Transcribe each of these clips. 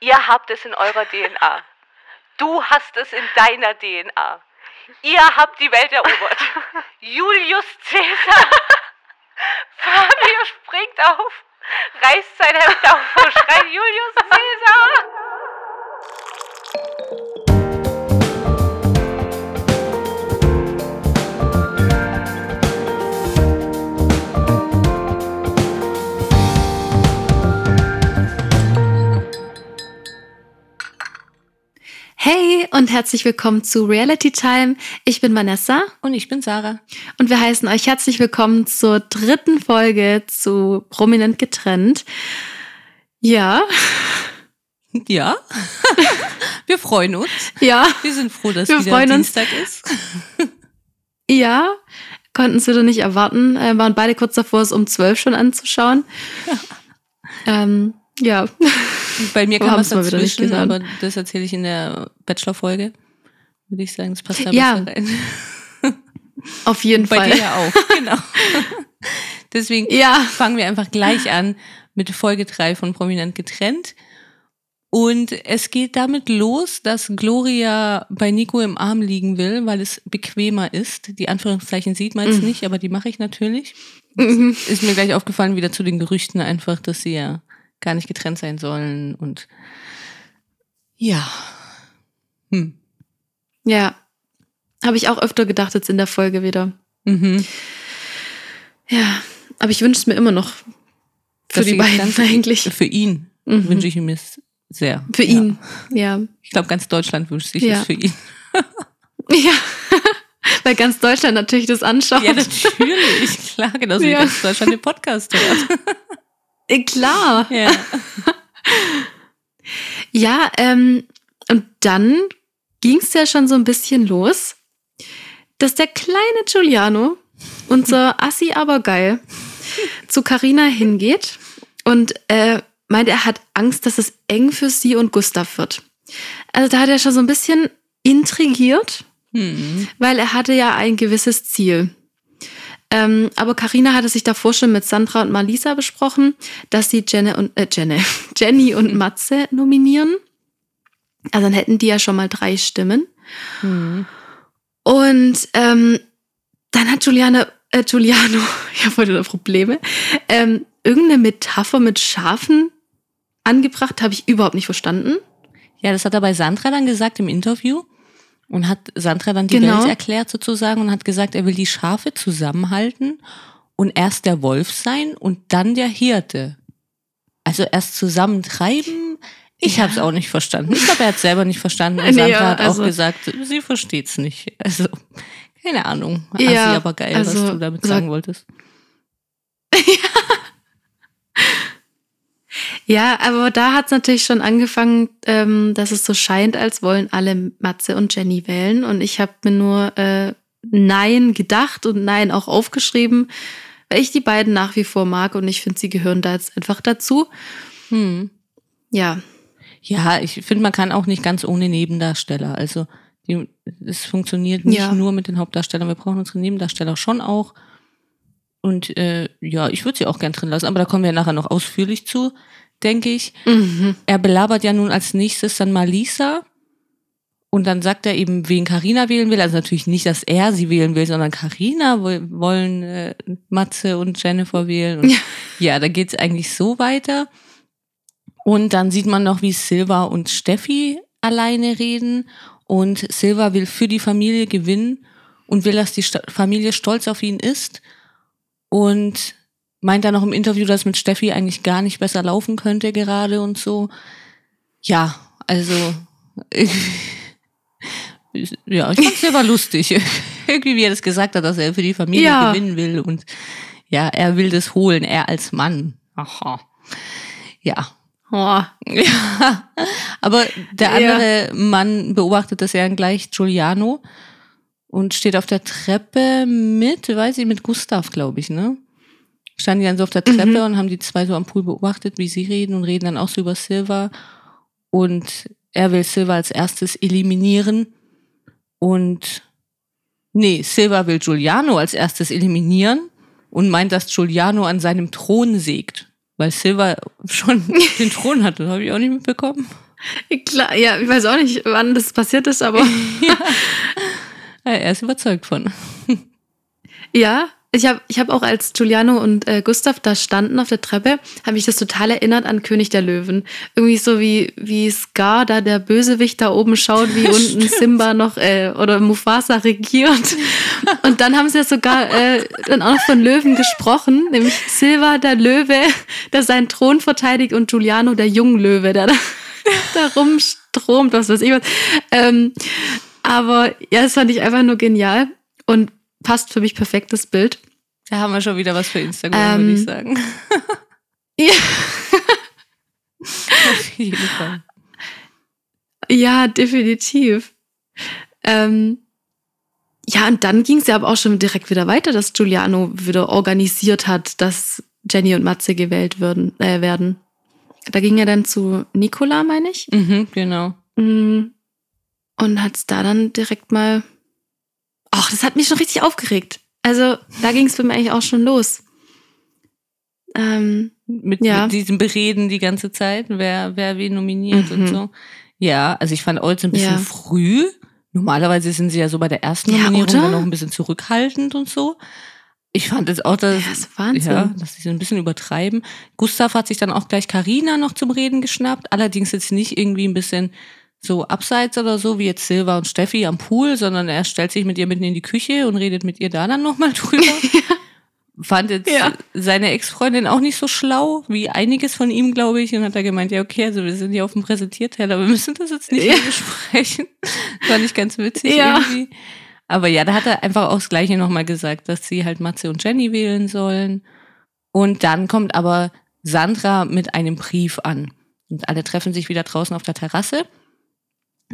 Ihr habt es in eurer DNA. Du hast es in deiner DNA. Ihr habt die Welt erobert. Julius Caesar. Fabio springt auf, reißt sein Hemd auf und schreit Julius Caesar. Hey und herzlich willkommen zu Reality Time. Ich bin Vanessa Und ich bin Sarah. und wir heißen euch herzlich willkommen zur dritten Folge zu Prominent getrennt. Ja, Ja, wir freuen uns. ja, Wir sind froh, dass Wir wieder freuen uns. Dienstag ist. ja. Konnten es wieder nicht erwarten. Äh, waren beide kurz davor, es um zwölf schon anzuschauen. ähm, ja, Bei mir kam was dazwischen, aber das erzähle ich in der Bachelor-Folge. Würde ich sagen, das passt da Ja, besser rein. auf jeden Bei Fall. dir ja auch, genau. Deswegen Ja, fangen wir einfach gleich an mit Folge 3 von Prominent getrennt. Und es geht damit los, dass Gloria bei Nico im Arm liegen will, weil es bequemer ist. Die Anführungszeichen sieht man jetzt nicht, aber die mache ich natürlich. Mhm. Ist mir gleich aufgefallen, wieder zu den Gerüchten einfach, dass sie ja gar nicht getrennt sein sollen. Und ja. Hm. ja. Habe ich auch öfter gedacht jetzt in der Folge wieder. Mhm. Ja, aber ich wünsche es mir immer noch für Dass die beiden eigentlich. Für ihn Mhm. wünsche ich ihm es sehr. Für Ja. ihn, ja. Ich glaube, ganz Deutschland wünscht sich Ja. es für ihn. Ja, weil ganz Deutschland natürlich das anschaut. Ja, natürlich. Klar, genauso wie Ja. ganz Deutschland den Podcast hört. Äh, Klar. Ja. Ja, ähm, und dann ging es ja schon so ein bisschen los, dass der kleine Giuliano, unser Assi aber geil, zu Carina hingeht und äh, meint, er hat Angst, dass es eng für sie und Gustav wird. Also da hat er schon so ein bisschen intrigiert, Hm. weil er hatte ja ein gewisses Ziel. Ähm, aber Karina hatte sich davor schon mit Sandra und Malisa besprochen, dass sie Jenne und äh, Jenne, Jenny und Matze nominieren. Also dann hätten die ja schon mal drei Stimmen. Hm. Und ähm, dann hat Giuliano, äh, Giuliano, ich habe heute noch Probleme, ähm, irgendeine Metapher mit Schafen angebracht, habe ich überhaupt nicht verstanden. Ja, das hat er bei Sandra dann gesagt im Interview und hat Sandra dann die Genau. Welt erklärt sozusagen und hat gesagt, er will die Schafe zusammenhalten und erst der Wolf sein und dann der Hirte. Also erst zusammentreiben. Ich Ja. habe es auch nicht verstanden. Ich glaube, er hat selber nicht verstanden. Und Nee, Sandra ja, hat also- auch gesagt, sie versteht's nicht. Also, keine Ahnung. Ja, Assi, aber geil, was also, du damit sag- sagen wolltest. Ja, aber da hat es natürlich schon angefangen, ähm, dass es so scheint, als wollen alle Matze und Jenny wählen. Und ich habe mir nur äh, Nein gedacht und Nein auch aufgeschrieben, weil ich die beiden nach wie vor mag und ich finde, sie gehören da jetzt einfach dazu. Hm. Ja, Ja, ich finde, man kann auch nicht ganz ohne Nebendarsteller. Also die, es funktioniert nicht Ja. nur mit den Hauptdarstellern. Wir brauchen unsere Nebendarsteller schon auch. Und äh, ja, ich würde sie auch gern drin lassen, aber da kommen wir nachher noch ausführlich zu, denke ich. mhm. Er belabert ja nun als nächstes dann mal Lisa. Und dann sagt er eben, wen Karina wählen will. Also natürlich nicht, dass er sie wählen will, sondern Karina wollen äh, Matze und Jennifer wählen. Und Ja. ja, da geht's eigentlich so weiter. Und dann sieht man noch, wie Silva und Steffi alleine reden. Und Silva will für die Familie gewinnen und will, dass die Familie stolz auf ihn ist. Und meint dann noch im Interview, dass mit Steffi eigentlich gar nicht besser laufen könnte gerade und so. Ja, also ich, ja, ich fand es war lustig. Irgendwie, wie er das gesagt hat, dass er für die Familie Ja. gewinnen will und ja, er will das holen, er als Mann. Aha. Ja. oh, Ja. Aber der Ja. andere Mann beobachtet das ja gleich Giuliano und steht auf der Treppe mit, weiß ich, mit Gustav, glaube ich, ne? Standen die dann so auf der Treppe Mhm. und haben die zwei so am Pool beobachtet, wie sie reden und reden dann auch so über Silva. Und er will Silva als erstes eliminieren. Und nee, Silva will Giuliano als erstes eliminieren und meint, dass Giuliano an seinem Thron sägt. Weil Silva schon den Thron hatte, habe ich auch nicht mitbekommen. Klar, ja, ich weiß auch nicht, wann das passiert ist, aber ja. Er ist überzeugt von. ja, ich habe ich hab auch als Giuliano und äh, Gustav da standen auf der Treppe, habe mich das total erinnert an König der Löwen. Irgendwie so wie, wie Scar, da der Bösewicht da oben schaut, wie unten Simba noch äh, oder Mufasa regiert. Und dann haben sie ja sogar äh, dann auch noch von Löwen gesprochen, nämlich Silva, der Löwe, der seinen Thron verteidigt und Giuliano, der Junglöwe, der da, da rumstromt, was weiß ich was. Ähm, aber ja, das fand ich einfach nur genial. Und passt für mich perfekt das Bild. Da haben wir schon wieder was für Instagram, ähm, würde ich sagen. ja. Auf jeden Fall. Ja, definitiv. Ähm, ja, und dann ging es ja aber auch schon direkt wieder weiter, dass Giuliano wieder organisiert hat, dass Jenny und Matze gewählt würden, äh, werden. Da ging er dann zu Nicola, meine ich. Mhm, genau. Mm. Und hat es da dann direkt mal Ach, das hat mich schon richtig aufgeregt. Also da ging es für mich eigentlich auch schon los. Ähm, mit, ja. mit diesem Bereden die ganze Zeit, wer, wer wen nominiert mhm. und so. Ja, also ich fand Olds ein bisschen ja. früh. Normalerweise sind sie ja so bei der ersten Nominierung ja, dann noch ein bisschen zurückhaltend und so. Ich fand es auch, dass, ja, das Wahnsinn. Ja, dass sie so ein bisschen übertreiben. Gustav hat sich dann auch gleich Karina noch zum Reden geschnappt. Allerdings jetzt nicht irgendwie ein bisschen so abseits oder so, wie jetzt Silva und Steffi am Pool, sondern er stellt sich mit ihr mitten in die Küche und redet mit ihr da dann nochmal drüber. Fand jetzt ja. seine Ex-Freundin auch nicht so schlau, wie einiges von ihm, glaube ich, und hat er gemeint, ja, okay, also wir sind hier auf dem Präsentierteller, wir müssen das jetzt nicht ja. besprechen. Fand ich ganz witzig ja. irgendwie. Aber ja, da hat er einfach auch das Gleiche nochmal gesagt, dass sie halt Matze und Jenny wählen sollen. Und dann kommt aber Sandra mit einem Brief an. Und alle treffen sich wieder draußen auf der Terrasse.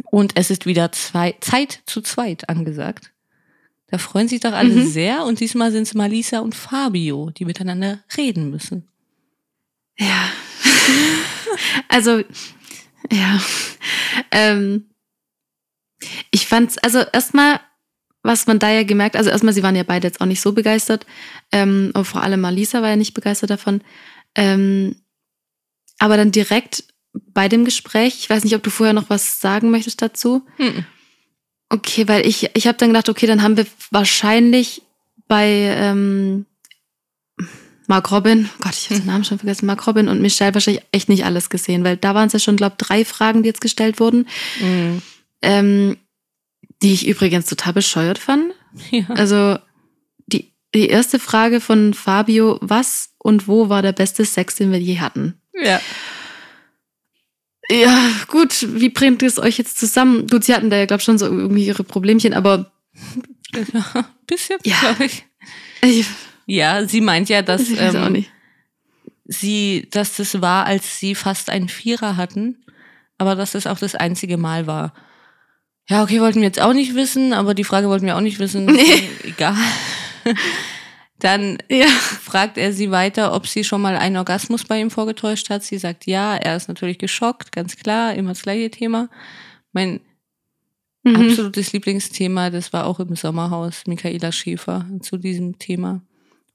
Und es ist wieder zwei, Zeit zu zweit angesagt. Da freuen sich doch alle mhm. sehr und diesmal sind es Malisa und Fabio, die miteinander reden müssen. Ja. also, ja. Ähm, ich fand's, also erstmal, was man da ja gemerkt, also erstmal, sie waren ja beide jetzt auch nicht so begeistert, ähm, und vor allem Malisa war ja nicht begeistert davon. Ähm, aber dann direkt bei dem Gespräch. Ich weiß nicht, ob du vorher noch was sagen möchtest dazu. Hm. Okay, weil ich, ich habe dann gedacht, okay, dann haben wir wahrscheinlich bei ähm, Mark Robin, oh Gott, ich habe den Namen schon vergessen, Mark Robin und Michelle wahrscheinlich echt nicht alles gesehen, weil da waren es ja schon, glaube ich, drei Fragen, die jetzt gestellt wurden. Mhm. Ähm, die ich übrigens total bescheuert fand. Ja. Also die, die erste Frage von Fabio, was und wo war der beste Sex, den wir je hatten? Ja. Ja, gut, wie bringt es euch jetzt zusammen? Gut, sie hatten da ja, glaube ich, schon so irgendwie ihre Problemchen, aber. Ja, bis jetzt, ja. glaube ich. ich. Ja, sie meint ja, dass ähm, sie, dass das war, als sie fast einen Vierer hatten, aber dass das auch das einzige Mal war. Ja, okay, wollten wir jetzt auch nicht wissen, aber die Frage wollten wir auch nicht wissen. Nee. Egal. Dann ja. fragt er sie weiter, ob sie schon mal einen Orgasmus bei ihm vorgetäuscht hat. Sie sagt ja, er ist natürlich geschockt, ganz klar, immer das gleiche Thema. Mein mhm. absolutes Lieblingsthema, das war auch im Sommerhaus, Michaela Schäfer zu diesem Thema.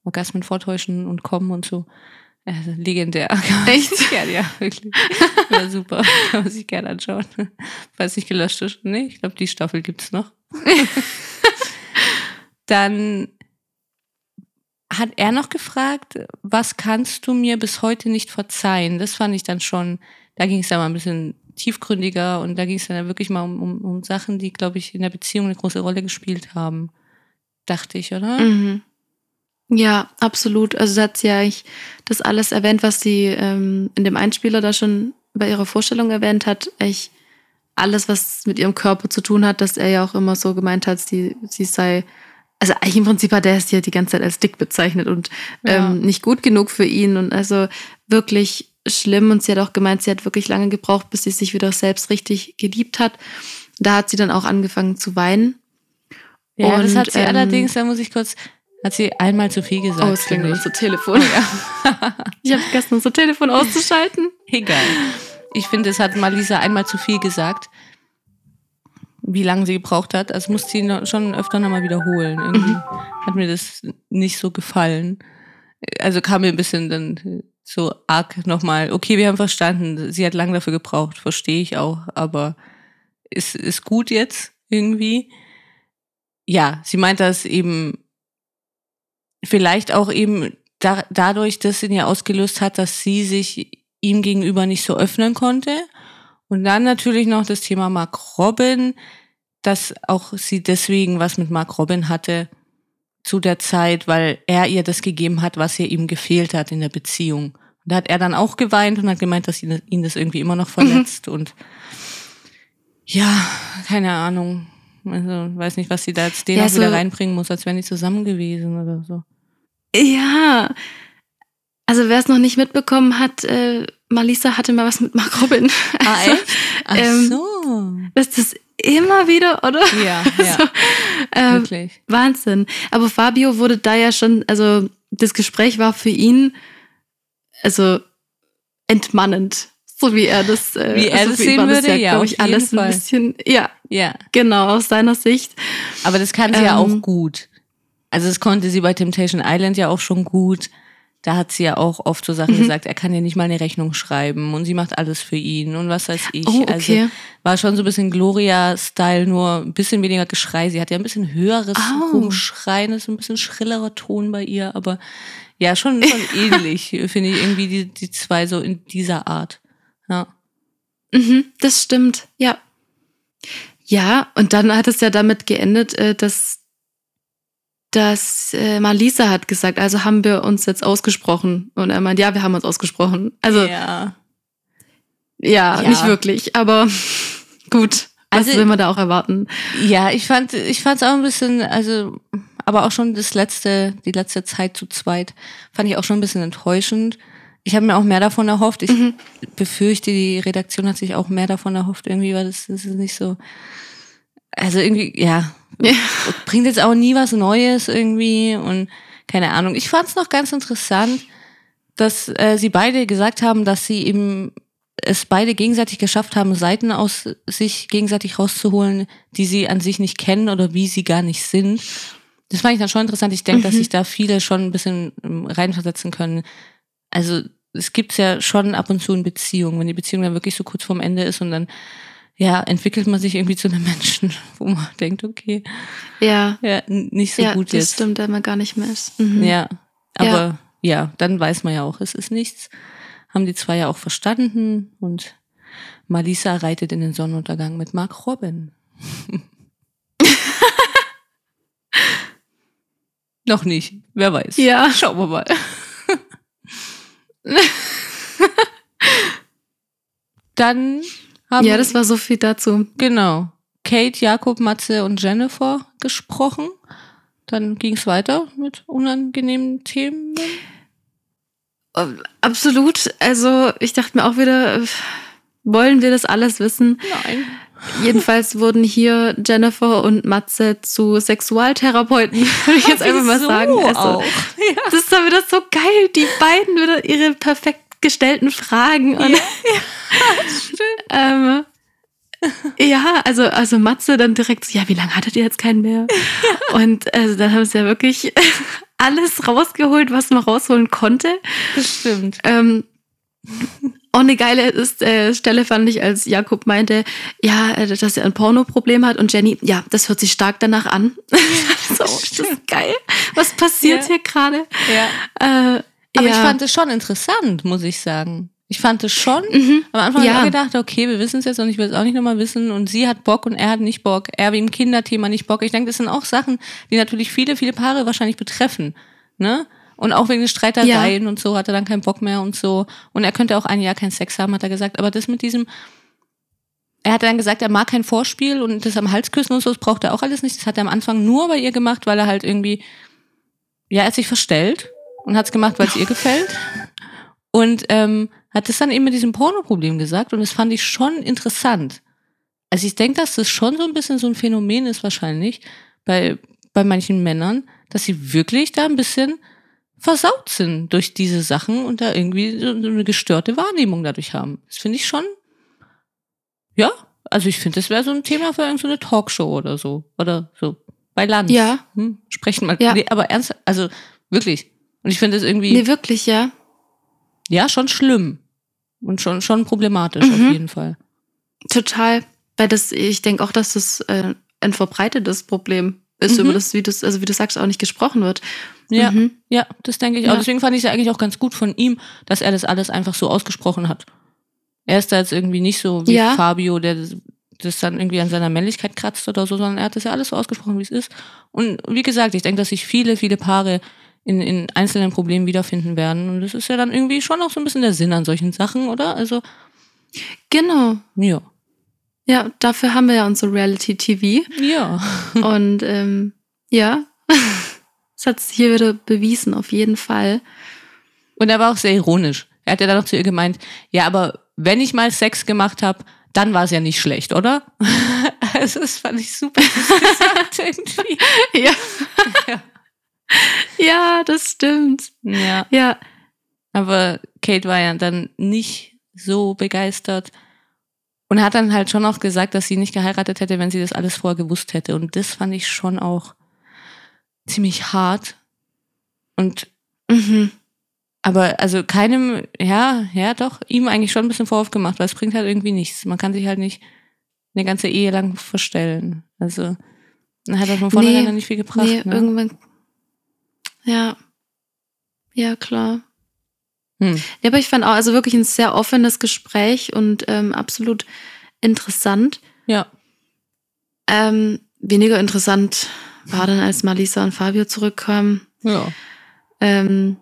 Orgasmen vortäuschen und kommen und so. Also, legendär. Echt? ja, ja, wirklich. War super. Kann man sich gerne anschauen. Falls nicht gelöscht ist. Nee, ich glaube, die Staffel gibt's noch. Dann hat er noch gefragt, was kannst du mir bis heute nicht verzeihen? Das fand ich dann schon, da ging es dann mal ein bisschen tiefgründiger und da ging es dann wirklich mal um, um, um Sachen, die, glaube ich, in der Beziehung eine große Rolle gespielt haben. Dachte ich, oder? Mhm. Ja, absolut. Also da hat sie ja eigentlich das alles erwähnt, was sie ähm, in dem Einspieler da schon bei ihrer Vorstellung erwähnt hat. Echt alles, was mit ihrem Körper zu tun hat, dass er ja auch immer so gemeint hat, sie, sie sei also eigentlich im Prinzip hat er es ja die ganze Zeit als dick bezeichnet und ja. ähm, nicht gut genug für ihn und also wirklich schlimm und sie hat auch gemeint, sie hat wirklich lange gebraucht, bis sie sich wieder selbst richtig geliebt hat. Da hat sie dann auch angefangen zu weinen. Ja, und, das hat sie ähm, allerdings, da muss ich kurz, hat sie einmal zu viel gesagt. Oh, es klingelt unser Telefon. Ja. ich habe vergessen, unser Telefon auszuschalten. Egal. Ich finde, es hat Malisa einmal zu viel gesagt wie lange sie gebraucht hat. Also musste sie schon öfter nochmal wiederholen. Irgendwie mhm. hat mir das nicht so gefallen. Also kam mir ein bisschen dann so arg nochmal, okay, wir haben verstanden, sie hat lange dafür gebraucht, verstehe ich auch, aber ist, ist gut jetzt irgendwie. Ja, sie meint das eben vielleicht auch eben da, dadurch, dass in ihr ausgelöst hat, dass sie sich ihm gegenüber nicht so öffnen konnte. Und dann natürlich noch das Thema Mark Robin, dass auch sie deswegen was mit Mark Robin hatte zu der Zeit, weil er ihr das gegeben hat, was ihr ihm gefehlt hat in der Beziehung. Und da hat er dann auch geweint und hat gemeint, dass ihn, ihn das irgendwie immer noch verletzt mhm. und ja, keine Ahnung. Also weiß nicht, was sie da jetzt den ja, auch wieder reinbringen muss, als wären die zusammen gewesen oder so. Ja. Also wer es noch nicht mitbekommen hat, äh, Malisa hatte mal was mit Mark Robin. Ah, also, echt? Ach ähm, so. Das ist immer wieder, oder? Ja, ja. so, äh, Wirklich. Wahnsinn. Aber Fabio wurde da ja schon, also das Gespräch war für ihn, also entmannend. So wie er das, äh, wie er also das sehen würde, ja, ja glaube ich, alles Fall. ein bisschen, ja, ja, genau, aus seiner Sicht. Aber das kann sie ähm, ja auch gut. Also das konnte sie bei Temptation Island ja auch schon gut. Da hat sie ja auch oft so Sachen mhm. gesagt, er kann ja nicht mal eine Rechnung schreiben und sie macht alles für ihn und was weiß ich. Oh, okay. Also war schon so ein bisschen Gloria-Style, nur ein bisschen weniger Geschrei. Sie hat ja ein bisschen höheres oh. Rumschreien, ist ein bisschen schrillerer Ton bei ihr, aber ja, schon, schon ähnlich, finde ich irgendwie die, die zwei so in dieser Art. Ja. Mhm, das stimmt, ja. Ja, und dann hat es ja damit geendet, äh, dass dass äh, Malisa hat gesagt, also haben wir uns jetzt ausgesprochen. Und er meint, ja, wir haben uns ausgesprochen. Also ja, ja, ja. nicht wirklich, aber gut. Was also, will man da auch erwarten? Ja, ich fand, ich fand es auch ein bisschen, also, aber auch schon das letzte, die letzte Zeit zu zweit, fand ich auch schon ein bisschen enttäuschend. Ich habe mir auch mehr davon erhofft. Ich mhm. befürchte, die Redaktion hat sich auch mehr davon erhofft, irgendwie, weil das, das ist nicht so. Also irgendwie, ja, ja. Bringt jetzt auch nie was Neues irgendwie und keine Ahnung. Ich fand es noch ganz interessant, dass äh, sie beide gesagt haben, dass sie eben es beide gegenseitig geschafft haben, Seiten aus sich gegenseitig rauszuholen, die sie an sich nicht kennen oder wie sie gar nicht sind. Das fand ich dann schon interessant. Ich denke, mhm. dass sich da viele schon ein bisschen ähm, reinversetzen können. Also es gibt's ja schon ab und zu in Beziehungen, wenn die Beziehung dann wirklich so kurz vorm Ende ist und dann ja, entwickelt man sich irgendwie zu einem Menschen, wo man denkt, okay, ja, ja nicht so ja, gut das jetzt. stimmt, wenn man gar nicht mehr ist. Mhm. Ja, aber ja. ja, dann weiß man ja auch, es ist nichts. Haben die zwei ja auch verstanden und Malisa reitet in den Sonnenuntergang mit Mark Robin. Noch nicht, wer weiß. Ja. Schauen wir mal. dann haben, ja, das war so viel dazu. Genau. Kate, Jakob, Matze und Jennifer gesprochen. Dann ging es weiter mit unangenehmen Themen. Äh, absolut. Also ich dachte mir auch wieder, wollen wir das alles wissen? Nein. Jedenfalls wurden hier Jennifer und Matze zu Sexualtherapeuten, würde ich jetzt einfach mal sagen. Also, auch. Ja. Das ist dann wieder so geil, die beiden wieder ihre perfekt gestellten Fragen. Und ja, ähm, ja, also, also Matze dann direkt so, ja, wie lange hattet ihr jetzt keinen mehr? Ja. Und also, dann haben sie ja wirklich alles rausgeholt, was man rausholen konnte. Das stimmt. Ähm, auch eine geile ist, äh, Stelle fand ich, als Jakob meinte, ja, äh, dass er ein Porno-Problem hat und Jenny, ja, das hört sich stark danach an. so, das ist geil. Was passiert ja. hier gerade? Ja. Äh, aber ja. ich fand es schon interessant, muss ich sagen. Ich fand es schon. Mhm. Am Anfang ja. habe ich gedacht, okay, wir wissen es jetzt und ich will es auch nicht nochmal wissen. Und sie hat Bock und er hat nicht Bock. Er wegen Kinderthema nicht Bock. Ich denke, das sind auch Sachen, die natürlich viele, viele Paare wahrscheinlich betreffen. Ne? Und auch wegen Streitereien ja. und so hat er dann keinen Bock mehr und so. Und er könnte auch ein Jahr keinen Sex haben, hat er gesagt. Aber das mit diesem, er hat dann gesagt, er mag kein Vorspiel und das am Hals küssen und so, das braucht er auch alles nicht. Das hat er am Anfang nur bei ihr gemacht, weil er halt irgendwie, ja, er hat sich verstellt und hat es gemacht, weil es ihr gefällt. Und ähm, hat es dann eben mit diesem Porno-Problem gesagt und das fand ich schon interessant. Also ich denke, dass das schon so ein bisschen so ein Phänomen ist wahrscheinlich bei, bei manchen Männern, dass sie wirklich da ein bisschen versaut sind durch diese Sachen und da irgendwie so eine gestörte Wahrnehmung dadurch haben. Das finde ich schon, ja, also ich finde, das wäre so ein Thema für irgendeine so Talkshow oder so. Oder so. Bei Land. Ja. Hm, sprechen mal. Ja. Nee, aber ernst, also wirklich, und ich finde es irgendwie. Nee, wirklich, ja. ja, schon schlimm. Und schon, schon problematisch Mhm. auf jeden Fall. Total. Weil das, ich denke auch, dass das äh, ein verbreitetes Problem ist, Mhm. über das, wie du, also wie du sagst, auch nicht gesprochen wird. Ja, Mhm. ja, das denke ich Ja. auch. Deswegen fand ich es ja eigentlich auch ganz gut von ihm, dass er das alles einfach so ausgesprochen hat. Er ist da jetzt irgendwie nicht so wie Ja. Fabio, der das, das dann irgendwie an seiner Männlichkeit kratzt oder so, sondern er hat das ja alles so ausgesprochen, wie es ist. Und wie gesagt, ich denke, dass sich viele, viele Paare in, in einzelnen Problemen wiederfinden werden. Und das ist ja dann irgendwie schon auch so ein bisschen der Sinn an solchen Sachen, oder? Also, Genau. ja. Ja, dafür haben wir ja unser Reality-TV. Ja. Und ähm, ja, das hat es hier wieder bewiesen, auf jeden Fall. Und er war auch sehr ironisch. Er hat ja dann noch zu ihr gemeint, ja, aber wenn ich mal Sex gemacht habe, dann war es ja nicht schlecht, oder? Also das fand ich super gesagt irgendwie. Ja. Ja. ja, das stimmt. Ja, Ja. aber Kate war ja dann nicht so begeistert und hat dann halt schon auch gesagt, dass sie nicht geheiratet hätte, wenn sie das alles vorher gewusst hätte. Und das fand ich schon auch ziemlich hart. Und Mhm. Aber also keinem, ja, ja doch, ihm eigentlich schon ein bisschen Vorwurf gemacht, weil es bringt halt irgendwie nichts. Man kann sich halt nicht eine ganze Ehe lang verstellen. Also dann hat das von vornherein Nee, nicht viel gebracht. nee, ne? irgendwann. Ja. Ja, klar. hm. Ja, aber ich fand auch, also wirklich ein sehr offenes Gespräch und ähm, absolut interessant. Ja, Ähm, weniger interessant war dann, als Malisa und Fabio zurückkamen. ja. Ähm,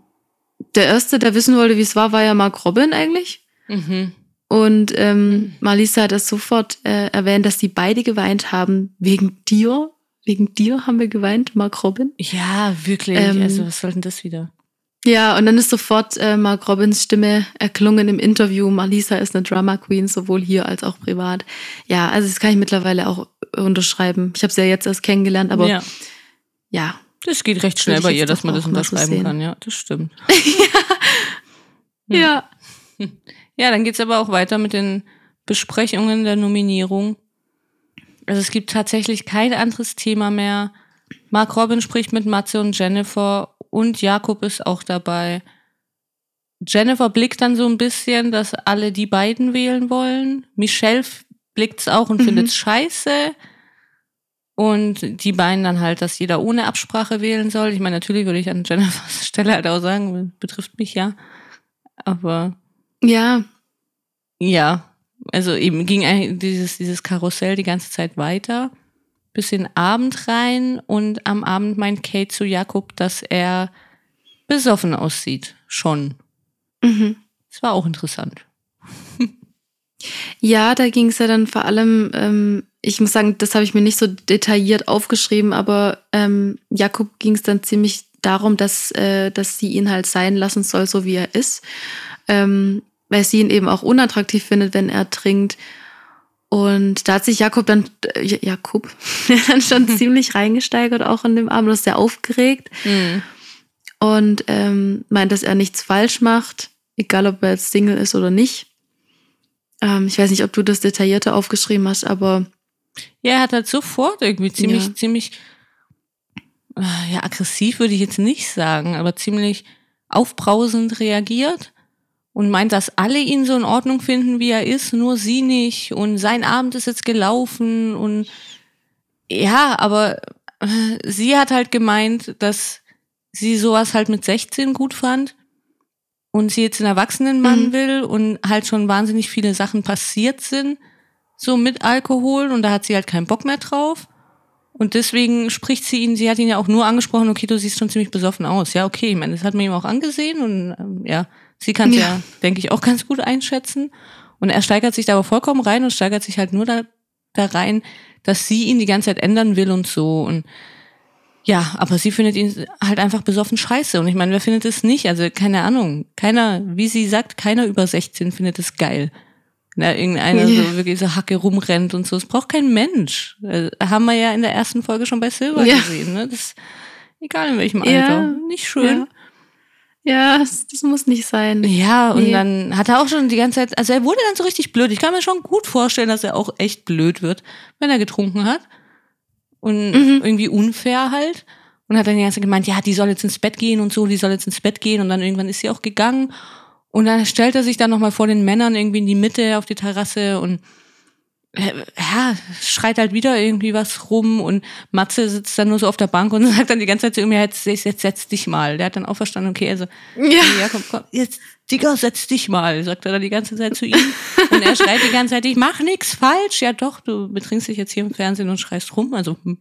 der erste, der wissen wollte, wie es war, war ja Mark Robin eigentlich. Mhm. Und ähm, Mhm. Malisa hat das sofort äh, erwähnt, dass die beide geweint haben wegen dir. Wegen dir haben wir geweint, Mark Robin. Ja, wirklich. Ähm, also was soll denn das wieder? Ja, und dann ist sofort äh, Mark Robins Stimme erklungen im Interview. Malisa ist eine Drama Queen, sowohl hier als auch privat. Ja, also das kann ich mittlerweile auch unterschreiben. Ich habe sie ja jetzt erst kennengelernt, aber ja, ja, das geht recht schnell bei ihr, dass man das so unterschreiben sehen. kann. Ja, das stimmt. ja. Ja, dann geht's aber auch weiter mit den Besprechungen der Nominierung. Also es gibt tatsächlich kein anderes Thema mehr. Mark Robin spricht mit Matze und Jennifer und Jakob ist auch dabei. Jennifer blickt dann so ein bisschen, dass alle die beiden wählen wollen. Michelle blickt's auch und Mhm. findet's scheiße. Und die beiden dann halt, dass jeder ohne Absprache wählen soll. Ich meine, natürlich würde ich an Jennifers Stelle halt auch sagen, betrifft mich ja. Aber Ja, ja, also eben ging dieses, dieses Karussell die ganze Zeit weiter, bis in den Abend rein und am Abend meint Kate zu Jakob, dass er besoffen aussieht. Schon. mhm. Das war auch interessant. Ja, da ging es ja dann vor allem, ähm, ich muss sagen, das habe ich mir nicht so detailliert aufgeschrieben, aber ähm, Jakob ging es dann ziemlich darum, dass, äh, dass sie ihn halt sein lassen soll, so wie er ist. Ähm, weil sie ihn eben auch unattraktiv findet, wenn er trinkt. Und da hat sich Jakob dann, äh, Jakob, dann schon ziemlich reingesteigert, auch in dem Abend, das ist sehr aufgeregt und ähm, meint, dass er nichts falsch macht, egal ob er jetzt Single ist oder nicht. Ähm, ich weiß nicht, ob du das detaillierter aufgeschrieben hast, aber Ja, er hat halt sofort irgendwie ziemlich, Ja. ziemlich, äh, ja, aggressiv würde ich jetzt nicht sagen, aber ziemlich aufbrausend reagiert und meint, dass alle ihn so in Ordnung finden, wie er ist, nur sie nicht und sein Abend ist jetzt gelaufen und ja, aber äh, sie hat halt gemeint, dass sie sowas halt mit 16 gut fand und sie jetzt einen erwachsenen Mann Mhm. will und halt schon wahnsinnig viele Sachen passiert sind, so mit Alkohol und da hat sie halt keinen Bock mehr drauf. Und deswegen spricht sie ihn, sie hat ihn ja auch nur angesprochen, okay, du siehst schon ziemlich besoffen aus. Ja, okay, ich meine, das hat man ihm auch angesehen und ähm, ja, sie kann es ja, Ja. denke ich, auch ganz gut einschätzen. Und er steigert sich da aber vollkommen rein und steigert sich halt nur da, da rein, dass sie ihn die ganze Zeit ändern will und so. Und ja, aber sie findet ihn halt einfach besoffen scheiße. Und ich meine, wer findet es nicht? Also keine Ahnung. Keiner, wie sie sagt, keiner über 16 findet es geil. Na, irgendeiner Ja. so wirklich so Hacke rumrennt und so. Das braucht kein Mensch. Äh, haben wir ja in der ersten Folge schon bei Silver Ja. gesehen. Ne? Das, egal in welchem Ja. Alter. Nicht schön. Ja, das, muss nicht sein. Ja, und Nee. dann hat er auch schon die ganze Zeit, also er wurde dann so richtig blöd. Ich kann mir schon gut vorstellen, dass er auch echt blöd wird, wenn er getrunken hat. Und Mhm. irgendwie unfair halt. Und hat dann die ganze Zeit gemeint, ja, die soll jetzt ins Bett gehen und so, die soll jetzt ins Bett gehen. Und dann irgendwann ist sie auch gegangen. Und dann stellt er sich dann nochmal vor den Männern irgendwie in die Mitte auf die Terrasse und ja, schreit halt wieder irgendwie was rum und Matze sitzt dann nur so auf der Bank und sagt dann die ganze Zeit zu ihm, ja, jetzt, jetzt setz dich mal. Der hat dann auch verstanden, okay, also, Ja. ja, komm, komm, jetzt, Digga, setz dich mal, sagt er dann die ganze Zeit zu ihm. Und er schreit die ganze Zeit, ich mach nix falsch. Ja doch, du betrinkst dich jetzt hier im Fernsehen und schreist rum. Also, hm,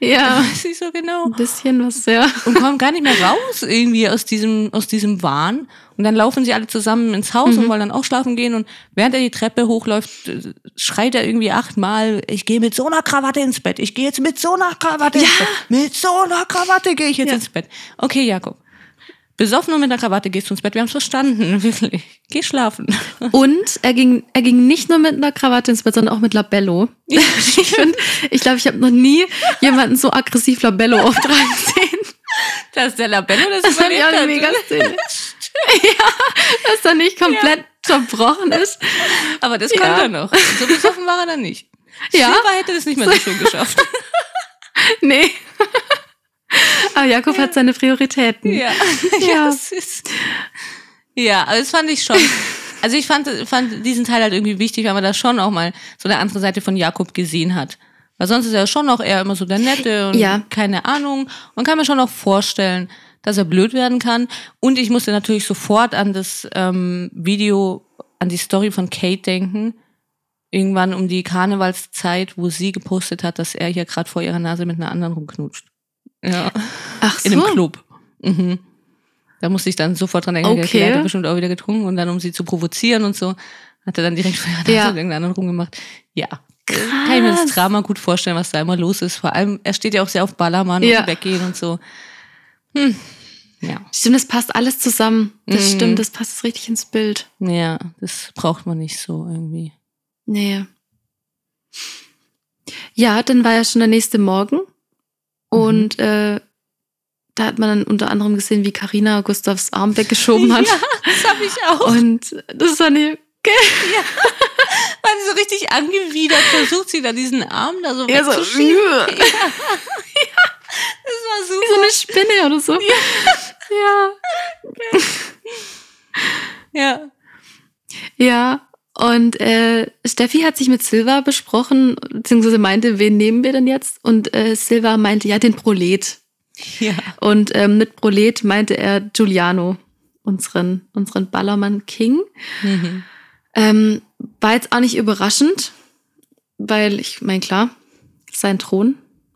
Ja, weiß ich so genau ein bisschen was, ja. und kommen gar nicht mehr raus irgendwie aus diesem, aus diesem Wahn. Und dann laufen sie alle zusammen ins Haus und wollen dann auch schlafen gehen. Und während er die Treppe hochläuft, äh, schreit er irgendwie achtmal, ich gehe mit so einer Krawatte ins Bett. Ich gehe jetzt mit so einer Krawatte ins Bett. Mit so einer Krawatte gehe ich jetzt Ja. ins Bett. Okay, Jakob. Besoffen und mit einer Krawatte gehst du ins Bett. Wir haben es verstanden, wirklich. Geh schlafen. Und er ging, er ging nicht nur mit einer Krawatte ins Bett, sondern auch mit Labello. ich finde, ich glaube, ich habe noch nie jemanden so aggressiv Labello auftragen sehen. Das ist der Labello, das, Das fand ich auch eine überlebt mega hat. Szene. ja, dass er nicht komplett zerbrochen ist. Aber das Ja. konnte er noch. So besoffen war er dann nicht. Ja. Silber hätte das nicht mehr so schön geschafft. Nee. Aber Jakob hat seine Prioritäten. Ja. Ja. ja. ist- Ja, aber das fand ich schon. Also ich fand, fand diesen Teil halt irgendwie wichtig, weil man da schon auch mal so eine andere Seite von Jakob gesehen hat. Weil sonst ist er schon auch eher immer so der Nette und Ja. keine Ahnung. Man kann mir schon auch vorstellen, dass er blöd werden kann. Und ich musste natürlich sofort an das ähm, Video, an die Story von Kate denken. Irgendwann um die Karnevalszeit, wo sie gepostet hat, dass er hier gerade vor ihrer Nase mit einer anderen rumknutscht. Ja. Ach so. In einem Club. Mhm. Da musste ich dann sofort dran denken, Okay. der hat bestimmt auch wieder getrunken und dann, um sie zu provozieren und so, hat er dann direkt vor ihrer Nase Ja. mit irgendeinem anderen rumgemacht. Ja. Kann ich mir das Drama gut vorstellen, was da immer los ist. Vor allem, er steht ja auch sehr auf Ballermann Ja. und weggehen und so. Hm. Ja. Stimmt, das passt alles zusammen. Das Mhm. stimmt, das passt richtig ins Bild. Ja, das braucht man nicht so irgendwie. Nee. Ja, dann war ja schon der nächste Morgen. Und äh, da hat man dann unter anderem gesehen, wie Karina Gustavs Arm weggeschoben hat. Ja, das habe ich auch. Und das war nicht. War sie so richtig angewidert, versucht sie da diesen Arm da so Ja, so, wegzuschieben. wie Das war super. so eine Spinne oder so. Ja. Ja. Ja. Und äh, Steffi hat sich mit Silva besprochen, beziehungsweise meinte, wen nehmen wir denn jetzt? Und äh, Silva meinte, ja, den Prolet. Ja. Und ähm, mit Prolet meinte er Giuliano, unseren, unseren Ballermann King. Mhm. Ähm, war jetzt auch nicht überraschend, weil ich meine, klar, sein Thron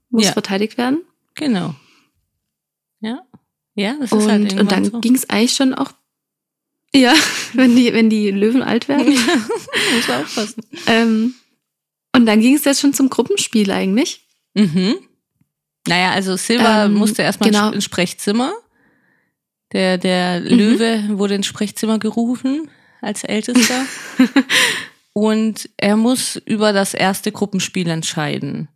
muss Ja. verteidigt werden. Genau. Ja. Ja, das ist Und, halt und dann so. ging es eigentlich schon auch. Ja, wenn die, wenn die Löwen alt werden. Muss man aufpassen. ähm, und dann ging es jetzt schon zum Gruppenspiel eigentlich. Mhm. Naja, also Silva Ähm, musste erstmal genau. ins Sprechzimmer. Der, der Mhm. Löwe wurde ins Sprechzimmer gerufen als Ältester. Und er muss über das erste Gruppenspiel entscheiden.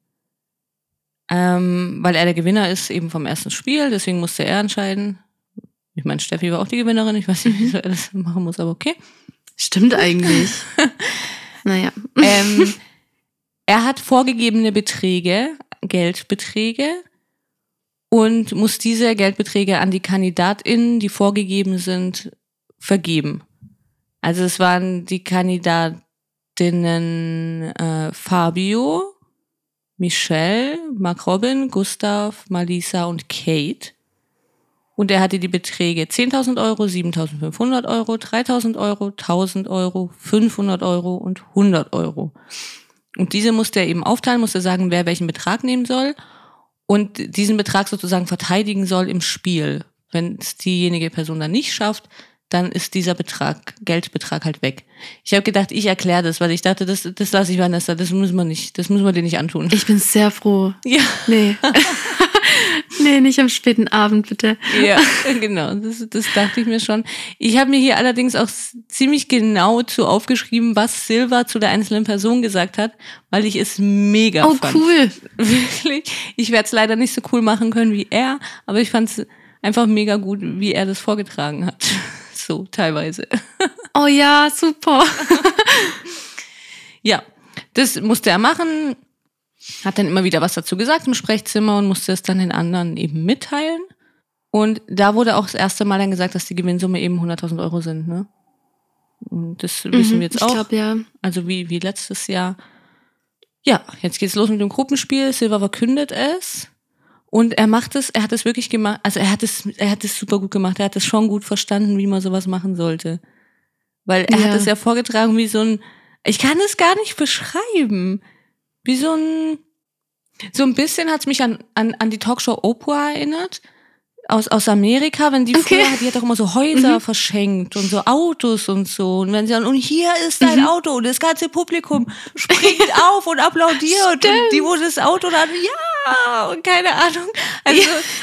Ähm, weil er der Gewinner ist eben vom ersten Spiel, deswegen musste er entscheiden. Ich meine, Steffi war auch die Gewinnerin. Ich weiß nicht, wieso er das machen muss, aber okay. Stimmt eigentlich. naja. ähm, er hat vorgegebene Beträge, Geldbeträge und muss diese Geldbeträge an die KandidatInnen, die vorgegeben sind, vergeben. Also es waren die Kandidatinnen äh, Fabio, Michelle, Mark Robin, Gustav, Malisa und Kate. Und er hatte die Beträge 10.000 Euro, 7.500 Euro, 3.000 Euro, 1.000 Euro, 500 Euro und 100 Euro. Und diese musste er eben aufteilen, musste sagen, wer welchen Betrag nehmen soll und diesen Betrag sozusagen verteidigen soll im Spiel. Wenn es diejenige Person dann nicht schafft, dann ist dieser Betrag, Geldbetrag halt weg. Ich habe gedacht, ich erkläre das, weil ich dachte, das, das lasse ich Vanessa, das müssen wir nicht, das müssen wir dir nicht antun. Ich bin sehr froh. Ja. Nee. nee, nicht am späten Abend, bitte. Ja, genau, das, das dachte ich mir schon. Ich habe mir hier allerdings auch ziemlich genau zu aufgeschrieben, was Silva zu der einzelnen Person gesagt hat, weil ich es mega Oh, fand. cool. Wirklich. Ich werde es leider nicht so cool machen können wie er, aber ich fand es einfach mega gut, wie er das vorgetragen hat. So, teilweise. Oh ja, super. Ja, das musste er machen. Hat dann immer wieder was dazu gesagt im Sprechzimmer und musste es dann den anderen eben mitteilen. Und da wurde auch das erste Mal dann gesagt, dass die Gewinnsumme eben 100.000 Euro sind, ne? Und das wissen Mhm, wir jetzt ich auch. glaube ja. Also wie, wie letztes Jahr. Ja, jetzt geht's los mit dem Gruppenspiel. Silver verkündet es. Und er macht es, er hat es wirklich gemacht, also er hat es, er hat es super gut gemacht. Er hat es schon gut verstanden, wie man sowas machen sollte. Weil er Ja. hat es ja vorgetragen wie so ein, ich kann es gar nicht beschreiben. Wie so ein, so ein bisschen hat es mich an, an, an die Talkshow Oprah erinnert. Aus, aus Amerika, wenn die Okay. früher, die hat doch immer so Häuser Mhm. verschenkt und so Autos und so. Und wenn sie dann, und hier ist dein Mhm. Auto und das ganze Publikum springt auf und applaudiert und die, wo das Auto dann, ja, und keine Ahnung. Also,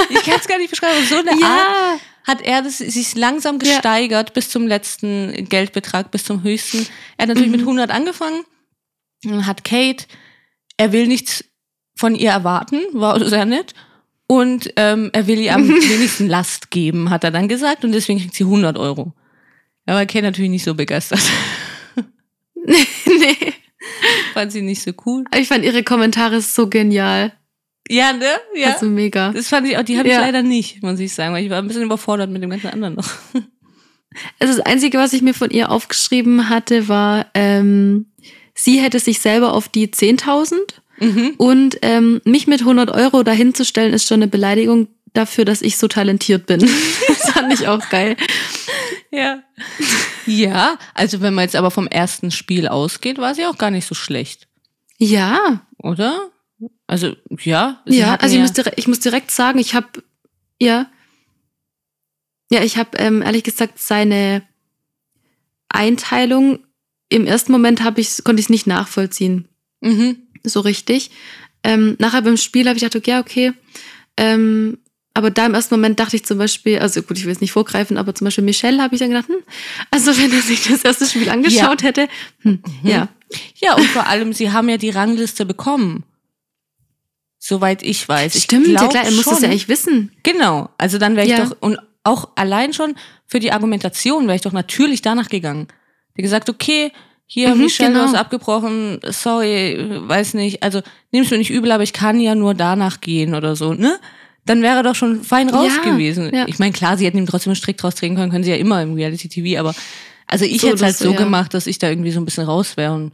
ich kann es gar nicht beschreiben. So eine Art Ja. hat er das, sich langsam Ja. gesteigert bis zum letzten Geldbetrag, bis zum höchsten. Er hat natürlich mit Mhm. 100 angefangen, Dann hat Kate, er will nichts von ihr erwarten, war sehr nett. Und ähm, er will ihr am wenigsten Last geben, hat er dann gesagt. Und deswegen kriegt sie 100 Euro. Aber Kate natürlich nicht so begeistert. nee. Fand sie nicht so cool. Ich fand ihre Kommentare so genial. Ja, ne? Ja. Also mega. das fand ich auch, die habe ich Ja. leider nicht, muss ich sagen, weil ich war ein bisschen überfordert mit dem ganzen anderen noch. Also das Einzige, was ich mir von ihr aufgeschrieben hatte, war, ähm, sie hätte sich selber auf die 10.000 Mhm. und ähm, mich mit 100 Euro dahinzustellen, ist schon eine Beleidigung dafür, dass ich so talentiert bin. das fand ich auch geil. Ja. Ja, also wenn man jetzt aber vom ersten Spiel ausgeht, war sie auch gar nicht so schlecht, Ja, oder? Also, ja. sie ja, also ich ja, muss, direkt, ich muss direkt sagen, ich habe, ja, ja, ich habe ähm, ehrlich gesagt seine Einteilung im ersten Moment habe ich konnte ich es nicht nachvollziehen. Mhm. so richtig. Ähm, nachher beim Spiel habe ich gedacht, okay, okay. Ähm, aber da im ersten Moment dachte ich zum Beispiel, also gut, ich will es nicht vorgreifen, aber zum Beispiel Michelle habe ich dann gedacht, hm, also wenn er sich das erste Spiel angeschaut hätte, hm, ja. Ja, und vor allem, sie haben ja die Rangliste bekommen. Soweit ich weiß. Ich Stimmt, ja glaub klar, er muss das ja eigentlich wissen. Genau. Also dann wäre ich Ja. doch, und auch allein schon für die Argumentation wäre ich doch natürlich danach gegangen. Die gesagt, okay, hier, Mhm, Michelle, du genau. hast abgebrochen, sorry, weiß nicht, also nimm's mir nicht übel, aber ich kann ja nur danach gehen oder so, ne? Dann wäre doch schon fein raus Ja, gewesen. ja. Ich meine, klar, sie hätten ihm trotzdem einen Strick draus drehen können, können sie ja immer im Reality-TV, aber also ich So hätte es halt so, so ja. gemacht, dass ich da irgendwie so ein bisschen raus wäre. Und,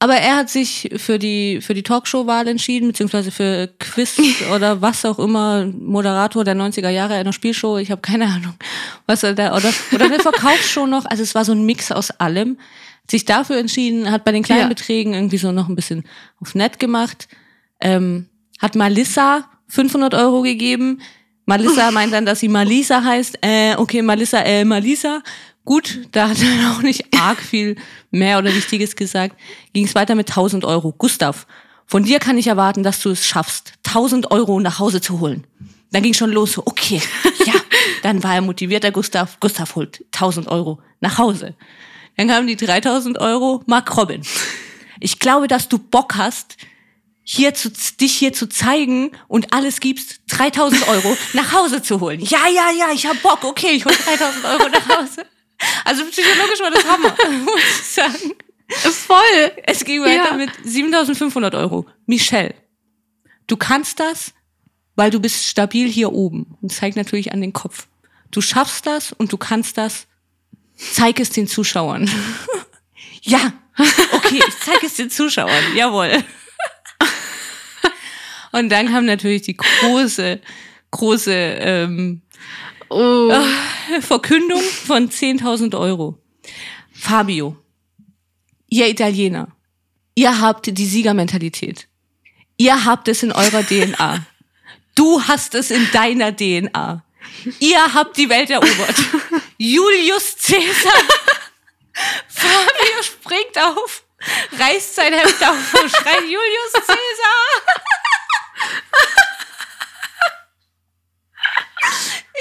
aber er hat sich für die, für die Talkshow-Wahl entschieden, beziehungsweise für Quiz oder was auch immer, Moderator der 90er Jahre einer Spielshow, ich habe keine Ahnung, was er da, oder, oder eine Verkaufsshow noch, also es war so ein Mix aus allem. Sich dafür entschieden, hat bei den kleinen Ja. Beträgen irgendwie so noch ein bisschen auf nett gemacht, ähm, hat Malissa 500 Euro gegeben. Malissa meint dann, dass sie Malisa heißt. Äh, okay, Malissa, äh, Malisa. Gut, da hat er auch nicht arg viel mehr oder Wichtiges gesagt. Ging es weiter mit 1000 Euro. Gustav, von dir kann ich erwarten, dass du es schaffst, 1000 Euro nach Hause zu holen. Dann ging schon los, so, okay, ja. Dann war er motiviert, der Gustav. Gustav holt 1000 Euro nach Hause. Dann kamen die 3000 Euro, Mark Robin. Ich glaube, dass du Bock hast, hier zu, dich hier zu zeigen und alles gibst, 3000 Euro nach Hause zu holen. Ja, ja, ja, ich hab Bock, okay, ich hol 3000 Euro nach Hause. Also psychologisch war das Hammer, muss ich sagen. Voll. Es ging weiter Ja. mit 7500 Euro. Michelle, du kannst das, weil du bist stabil hier oben. Und zeigt natürlich an den Kopf. Du schaffst das und du kannst das. Zeig es den Zuschauern. ja, okay, ich zeige es den Zuschauern. Jawohl. und dann kam natürlich die große, große ähm, Oh. Verkündung von 10.000 Euro. Fabio, ihr Italiener, ihr habt die Siegermentalität. Ihr habt es in eurer DNA. Du hast es in deiner DNA. Ihr habt die Welt erobert. Julius Caesar. Fabio springt auf, reißt sein Hemd auf und schreit Julius Caesar.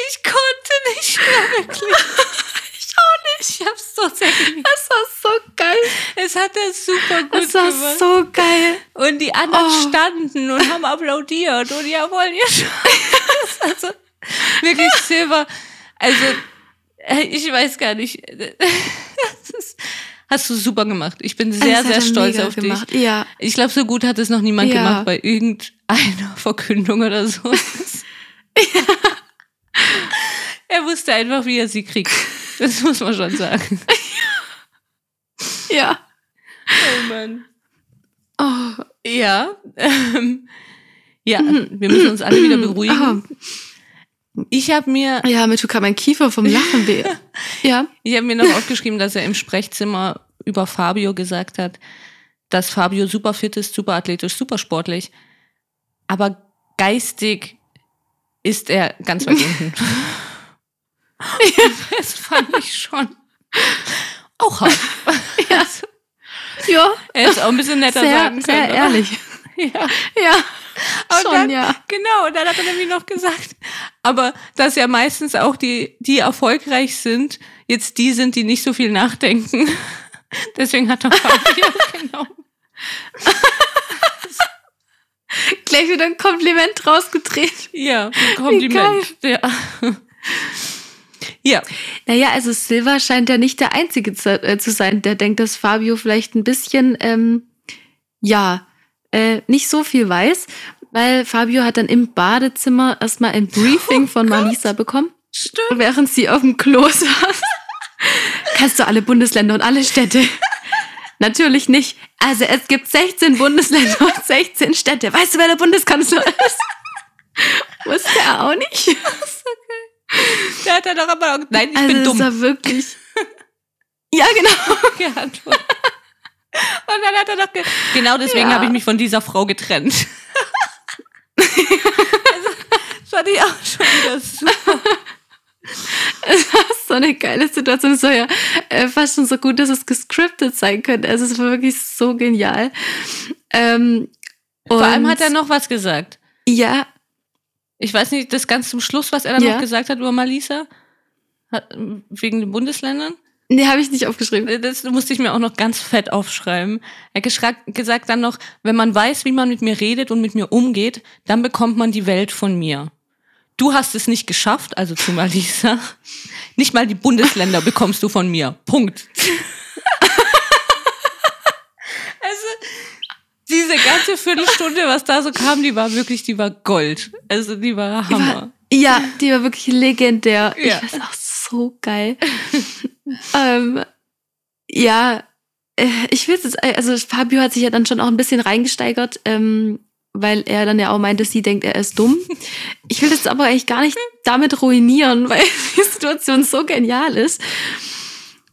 Ich konnte nicht mehr wirklich. Ich auch nicht. Ich hab's so sehr geliebt. Das war so geil. Es hat er super gut Das war gemacht. so geil. Und die anderen Oh. standen und haben applaudiert und jawohl, ihr Scheiß. Also wirklich Silber. Also äh, ich weiß gar nicht. Ist, hast du super gemacht. Ich bin sehr, sehr stolz auf gemacht. dich. Ja. Ich glaube, so gut hat es noch niemand Ja. gemacht bei irgendeiner Verkündung oder so. Er wusste einfach, wie er sie kriegt. Das muss man schon sagen. Ja. Oh Mann. Oh, Ja. Ähm, ja, wir müssen uns alle wieder beruhigen. Ich habe mir, ja, mir tut gerade mein Kiefer vom Lachen weh. Ja. ich habe mir noch aufgeschrieben, dass er im Sprechzimmer über Fabio gesagt hat, dass Fabio super fit ist, super athletisch, super sportlich, aber geistig ist er ganz weit unten. das fand ich schon auch hart. Ja. Ja. Er ist auch ein bisschen netter Sehr, sagen sehr können. aber- ehrlich. Ja. Ja. Aber Schon, dann, ja. Genau, und dann hat er nämlich noch gesagt, aber dass ja meistens auch die, die erfolgreich sind, jetzt die sind, die nicht so viel nachdenken. Deswegen hat er Fabio genommen. Gleich wieder ein Kompliment rausgedreht. Ja, ein Kompliment. Ja. Ja, Naja, also Silva scheint ja nicht der Einzige zu, äh, zu sein, der denkt, dass Fabio vielleicht ein bisschen, ähm, ja, äh, nicht so viel weiß, weil Fabio hat dann im Badezimmer erstmal ein Briefing von Marisa bekommen, stimmt. während sie auf dem Klo saß. Kannst du alle Bundesländer und alle Städte? Natürlich nicht. Also es gibt 16 Bundesländer und 16 Städte. Weißt du, wer der Bundeskanzler ist? Wusste er auch nicht. Der hat dann doch aber auch, nein, ich also bin das dumm war wirklich. Ja, genau. geantwortet. Und dann hat er doch, ge genau deswegen Ja. habe ich mich von dieser Frau getrennt. also, das fand ich auch schon wieder super. so eine geile Situation. Es war ja äh, fast schon so gut, dass es gescriptet sein könnte. Also es war wirklich so genial. Ähm, Vor allem hat er noch was gesagt. Ja, Ich weiß nicht, das ganz zum Schluss, was er dann Ja. noch gesagt hat über Malisa. Hat, wegen den Bundesländern. nee, habe ich nicht aufgeschrieben. Das musste ich mir auch noch ganz fett aufschreiben. Er hat gesagt dann noch, wenn man weiß, wie man mit mir redet und mit mir umgeht, dann bekommt man die Welt von mir. Du hast es nicht geschafft, also zu Malisa. Nicht mal die Bundesländer bekommst du von mir. Punkt. also, diese ganze Viertelstunde, was da so kam, die war wirklich, die war Gold. Also, die war Hammer. Ja, die war wirklich legendär. Ja. Ich weiß auch so geil. ähm, ja, äh, ich will es jetzt, also Fabio hat sich ja dann schon auch ein bisschen reingesteigert, ähm, weil er dann ja auch meinte, sie denkt, er ist dumm. Ich will das aber eigentlich gar nicht damit ruinieren, weil die Situation so genial ist.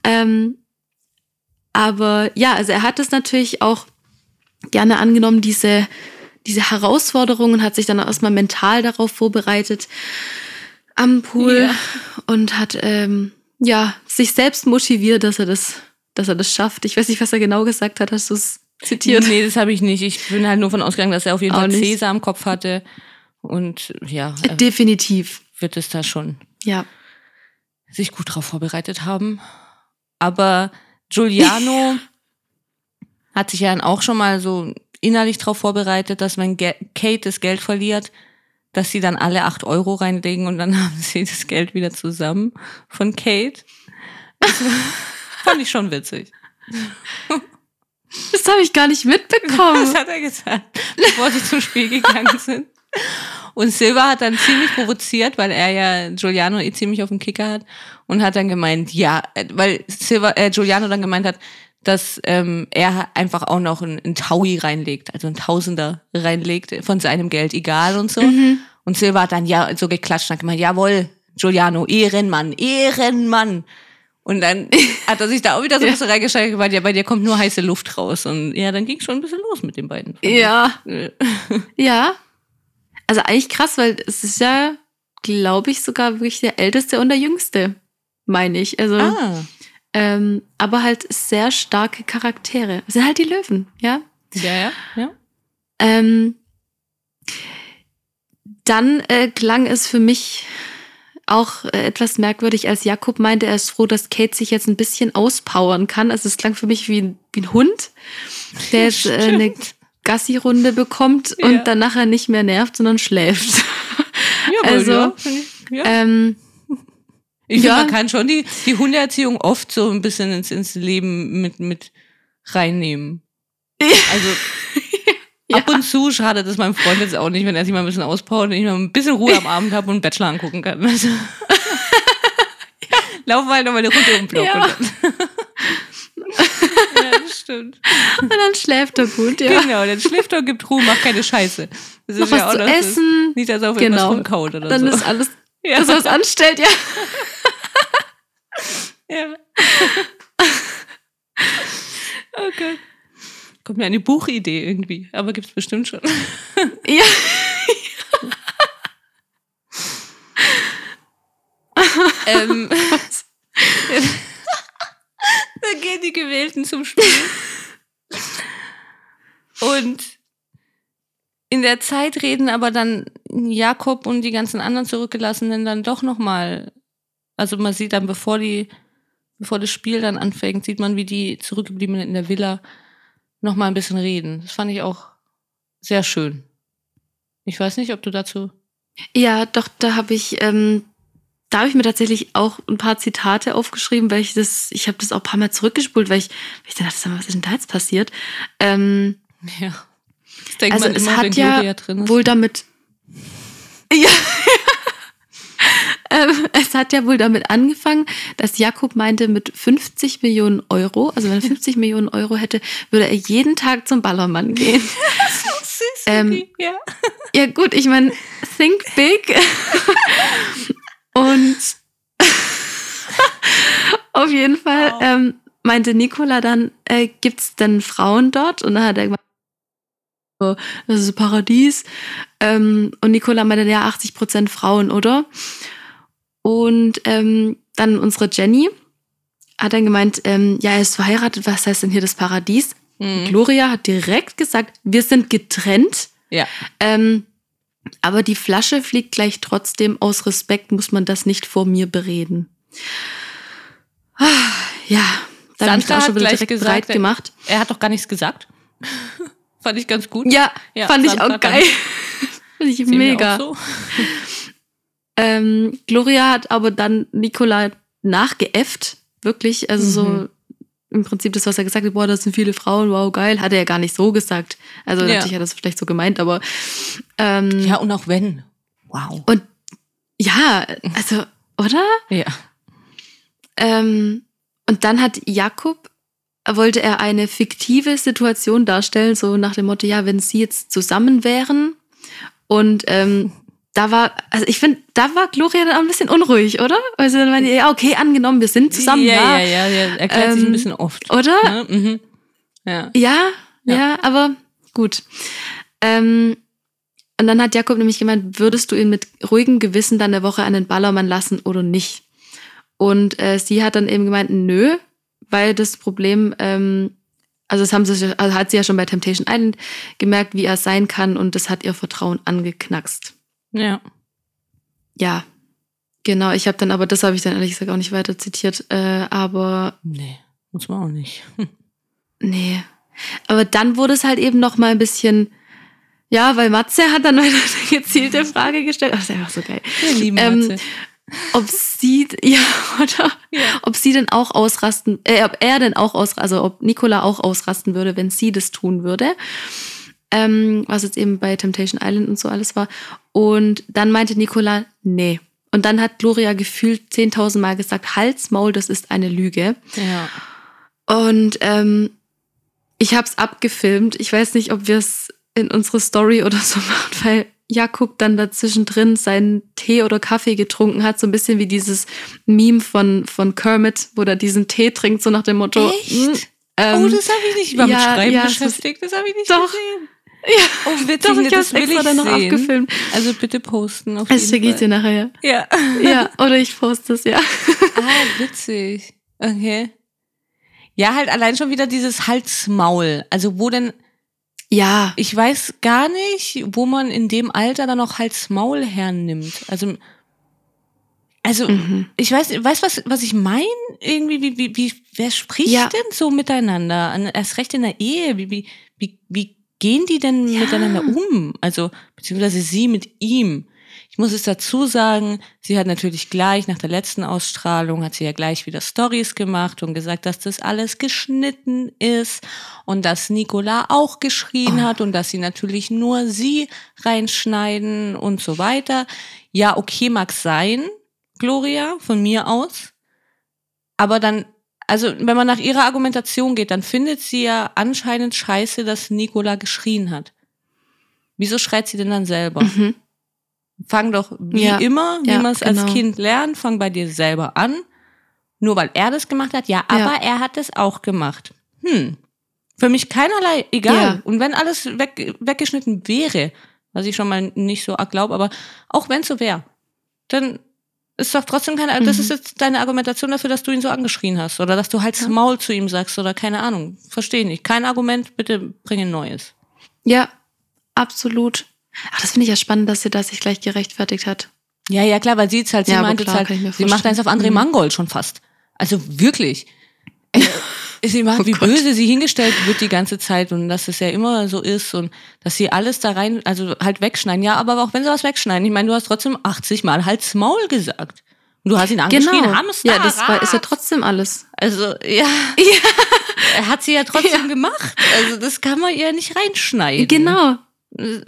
Ähm, aber ja, also er hat es natürlich auch gerne angenommen, diese, diese Herausforderung und hat sich dann erstmal mental darauf vorbereitet am Pool Ja. und hat ähm, ja sich selbst motiviert, dass er das, dass er das schafft. Ich weiß nicht, was er genau gesagt hat. Hast du es zitiert? Nee, das habe ich nicht. Ich bin halt nur von ausgegangen, dass er auf jeden Auch Fall nicht. Cäsar im Kopf hatte. Und ja, er Definitiv. wird es da schon Ja. sich gut drauf vorbereitet haben. Aber Giuliano hat sich ja dann auch schon mal so innerlich darauf vorbereitet, dass wenn Ge Kate das Geld verliert, dass sie dann alle acht Euro reinlegen und dann haben sie das Geld wieder zusammen von Kate. Das fand ich schon witzig. Das habe ich gar nicht mitbekommen. Das hat er gesagt, bevor sie zum Spiel gegangen sind. Und Silva hat dann ziemlich provoziert, weil er ja Giuliano eh ziemlich auf dem Kicker hat und hat dann gemeint, ja, äh, weil Silva, äh, Giuliano dann gemeint hat, dass ähm, er einfach auch noch ein, ein Taui reinlegt, also ein Tausender reinlegt von seinem Geld, egal und so. Und Silva hat dann ja so geklatscht und hat gemeint, jawohl, Giuliano, Ehrenmann, Ehrenmann. Und dann hat er sich da auch wieder so ein bisschen reingesteigert und gemeint, ja, bei dir kommt nur heiße Luft raus. Und ja, dann ging schon ein bisschen los mit den beiden. ja. Ja. Also eigentlich krass, weil es ist ja, glaube ich, sogar wirklich der älteste und der jüngste, meine ich. Also, Ah, ähm, aber halt sehr starke Charaktere. Das sind halt die Löwen, ja. ja, ja, ja. Ähm, dann äh, klang es für mich auch äh, etwas merkwürdig, als Jakob meinte, er ist froh, dass Kate sich jetzt ein bisschen auspowern kann. Also es klang für mich wie ein, wie ein Hund, der jetzt äh, eine Gassi-Runde bekommt und Ja. dann nachher nicht mehr nervt, sondern schläft. Ja, Also, ja, find ich, ja. finde, ja. man kann schon die, die Hundeerziehung oft so ein bisschen ins, ins Leben mit, mit reinnehmen. Also Ja. ab und zu schadet es meinem Freund jetzt auch nicht, wenn er sich mal ein bisschen auspowert und ich mal ein bisschen Ruhe am Abend habe und einen Bachelor angucken kann. Also, Laufen wir halt noch mal eine Runde um Block. Ja. Und dann, ja, Stimmt. Und dann schläft er gut, ja. Genau, dann schläft er, gibt Ruhe, macht keine Scheiße. Das Noch was zu das. essen. Nicht, dass er auf Genau. irgendwas rumkaut oder Dann so. ist alles, ja. dass er was anstellt, ja. ja. oh Gott. Kommt mir eine Buchidee irgendwie, aber gibt's bestimmt schon. Ja. ähm, dann gehen die Gewählten zum Spiel. Und in der Zeit reden aber dann Jakob und die ganzen anderen Zurückgelassenen dann doch nochmal. Also man sieht dann, bevor die, bevor das Spiel dann anfängt, sieht man, wie die Zurückgebliebenen in der Villa nochmal ein bisschen reden. Das fand ich auch sehr schön. Ich weiß nicht, ob du dazu. Ja, doch, da habe ich, ähm, da habe ich mir tatsächlich auch ein paar Zitate aufgeschrieben, weil ich das, ich habe das auch ein paar Mal zurückgespult, weil ich, weil ich dann dachte, was ist denn da jetzt passiert? Ähm, Ja. Das denkt also man es immer, hat wenn ja ist. wohl damit, ja, ähm, es hat ja wohl damit angefangen, dass Jakob meinte, mit 50 Millionen Euro, also wenn er 50 Millionen Euro hätte, würde er jeden Tag zum Ballermann gehen. süß, Ähm, ja. Ja, gut, ich meine, think big. Und auf jeden Fall Wow. ähm, meinte Nicola dann, äh, gibt's denn Frauen dort? Und dann hat er gemeint, so, das ist Paradies. Ähm, und Nicola meinte, ja, 80 Prozent Frauen, oder? Und ähm, dann unsere Jenny hat dann gemeint, ähm, ja, er ist verheiratet, was heißt denn hier das Paradies? Mhm. Gloria hat direkt gesagt, wir sind getrennt. Ja. Ähm, aber die Flasche fliegt gleich trotzdem. Aus Respekt muss man das nicht vor mir bereden. Ah, Ja, da habe ich Sandra hat gleich gesagt, bereit gemacht. Er hat doch gar nichts gesagt. Fand ich ganz gut. Ja, Ja, fand ich Sandra auch geil. Fand ich mega. auch so. Ähm, Gloria hat aber dann Nicola nachgeäfft. Wirklich, also so Mhm. im Prinzip das, was er gesagt hat, boah, das sind viele Frauen, wow, geil, hat er ja gar nicht so gesagt. Also Ja. natürlich hat er das vielleicht so gemeint, aber ähm, Ja, und auch wenn. Wow. ja, also, oder? Ja. Ähm, und dann hat Jakob, wollte er eine fiktive Situation darstellen, so nach dem Motto, ja, wenn sie jetzt zusammen wären. Und ähm, da war, also ich finde, da war Gloria dann auch ein bisschen unruhig, oder? Also dann meinte, ja, okay, angenommen, wir sind zusammen, ja, ja. ja, ja, ja. Erklärt sich ein Ähm, bisschen oft. Oder? Ne? Mhm. Ja. Ja, ja, Ja. aber gut. Ähm, und dann hat Jakob nämlich gemeint, würdest du ihn mit ruhigem Gewissen dann eine Woche an den Ballermann lassen oder nicht? Und äh, sie hat dann eben gemeint, nö, weil das Problem, ähm, also das haben sie, also hat sie ja schon bei Temptation Island gemerkt, wie er sein kann und das hat ihr Vertrauen angeknackst. Ja. Ja, genau. Ich habe dann, aber das habe ich dann ehrlich gesagt auch nicht weiter zitiert. Äh, aber Nee, muss man auch nicht. Nee. Aber dann wurde es halt eben noch mal ein bisschen, ja, weil Matze hat dann eine gezielte Frage gestellt. Das ist einfach so geil. Wir lieben Ähm, Matze. Ob sie, ja, oder? Ja. Ob sie denn auch ausrasten, äh, ob er denn auch ausrasten, also ob Nicola auch ausrasten würde, wenn sie das tun würde. Ähm, was jetzt eben bei Temptation Island und so alles war. Und dann meinte Nicola, nee. Und dann hat Gloria gefühlt 10.000 Mal gesagt, Hals, Maul, das ist eine Lüge. Ja. Und ähm, ich habe es abgefilmt. Ich weiß nicht, ob wir es in unsere Story oder so machen, weil Jakob dann dazwischen drin seinen Tee oder Kaffee getrunken hat. So ein bisschen wie dieses Meme von, von Kermit, wo er diesen Tee trinkt, so nach dem Motto. Echt? "Mm, ähm, oh, das habe ich nicht. Ich war ja, mit Schreiben ja, es beschäftigt. Das habe ich nicht Doch. gesehen. ja, Oh, witzig. doch, ich das will extra ich dann noch sehen. abgefilmt. Also bitte posten. Auf Das jeden schicke ich dir nachher. Ja. Ja, oder ich poste es, ja. Ah, witzig. Okay. Ja, halt allein schon wieder dieses Halsmaul. Also wo denn, Ja, ich weiß gar nicht, wo man in dem Alter dann noch Halsmaul hernimmt. Also, also mhm. ich weiß, weißt was, was ich meine? Irgendwie, wie, wie, wie, wer spricht Ja. denn so miteinander? An- Erst recht in der Ehe. Wie, wie, wie, wie gehen die denn Ja. miteinander um? Also, beziehungsweise sie mit ihm. Ich muss es dazu sagen, sie hat natürlich gleich nach der letzten Ausstrahlung, hat sie ja gleich wieder Stories gemacht und gesagt, dass das alles geschnitten ist und dass Nicola auch geschrien Oh. hat und dass sie natürlich nur sie reinschneiden und so weiter. Ja, okay, mag sein, Gloria, von mir aus. Aber dann also wenn man nach ihrer Argumentation geht, dann findet sie ja anscheinend scheiße, dass Nicola geschrien hat. Wieso schreit sie denn dann selber? Mhm. Fang doch wie Ja. immer, wie Ja, man es genau. als Kind lernt, fang bei dir selber an. Nur weil er das gemacht hat, ja, aber er hat es auch gemacht. Hm. Für mich keinerlei egal. Und wenn alles weg, weggeschnitten wäre, was ich schon mal nicht so glaube, aber auch wenn es so wäre, dann ist doch trotzdem keine, das Mhm. ist jetzt deine Argumentation dafür, dass du ihn so angeschrien hast oder dass du halt Ja. Maul zu ihm sagst oder keine Ahnung. Verstehe nicht. Kein Argument, bitte bring ein neues. Ja, absolut. Ach, das finde ich ja spannend, dass sie da sich gleich gerechtfertigt hat. Ja, ja, klar, weil sie jetzt halt, sie Ja, meinte klar, halt, sie macht eins auf André Mhm. Mangold schon fast. Also wirklich. Äh, sie macht, Oh wie Gott. böse sie hingestellt wird die ganze Zeit und dass es ja immer so ist und dass sie alles da rein, also halt wegschneiden. Ja, aber auch wenn sie was wegschneiden, ich meine, du hast trotzdem 80 Mal halt's Maul gesagt. Und du hast ihn angeschrien, Genau. Hamster. Ja, das war, ist ja trotzdem alles. Also, ja. Hat sie ja trotzdem gemacht. Also, das kann man ihr nicht reinschneiden. Genau.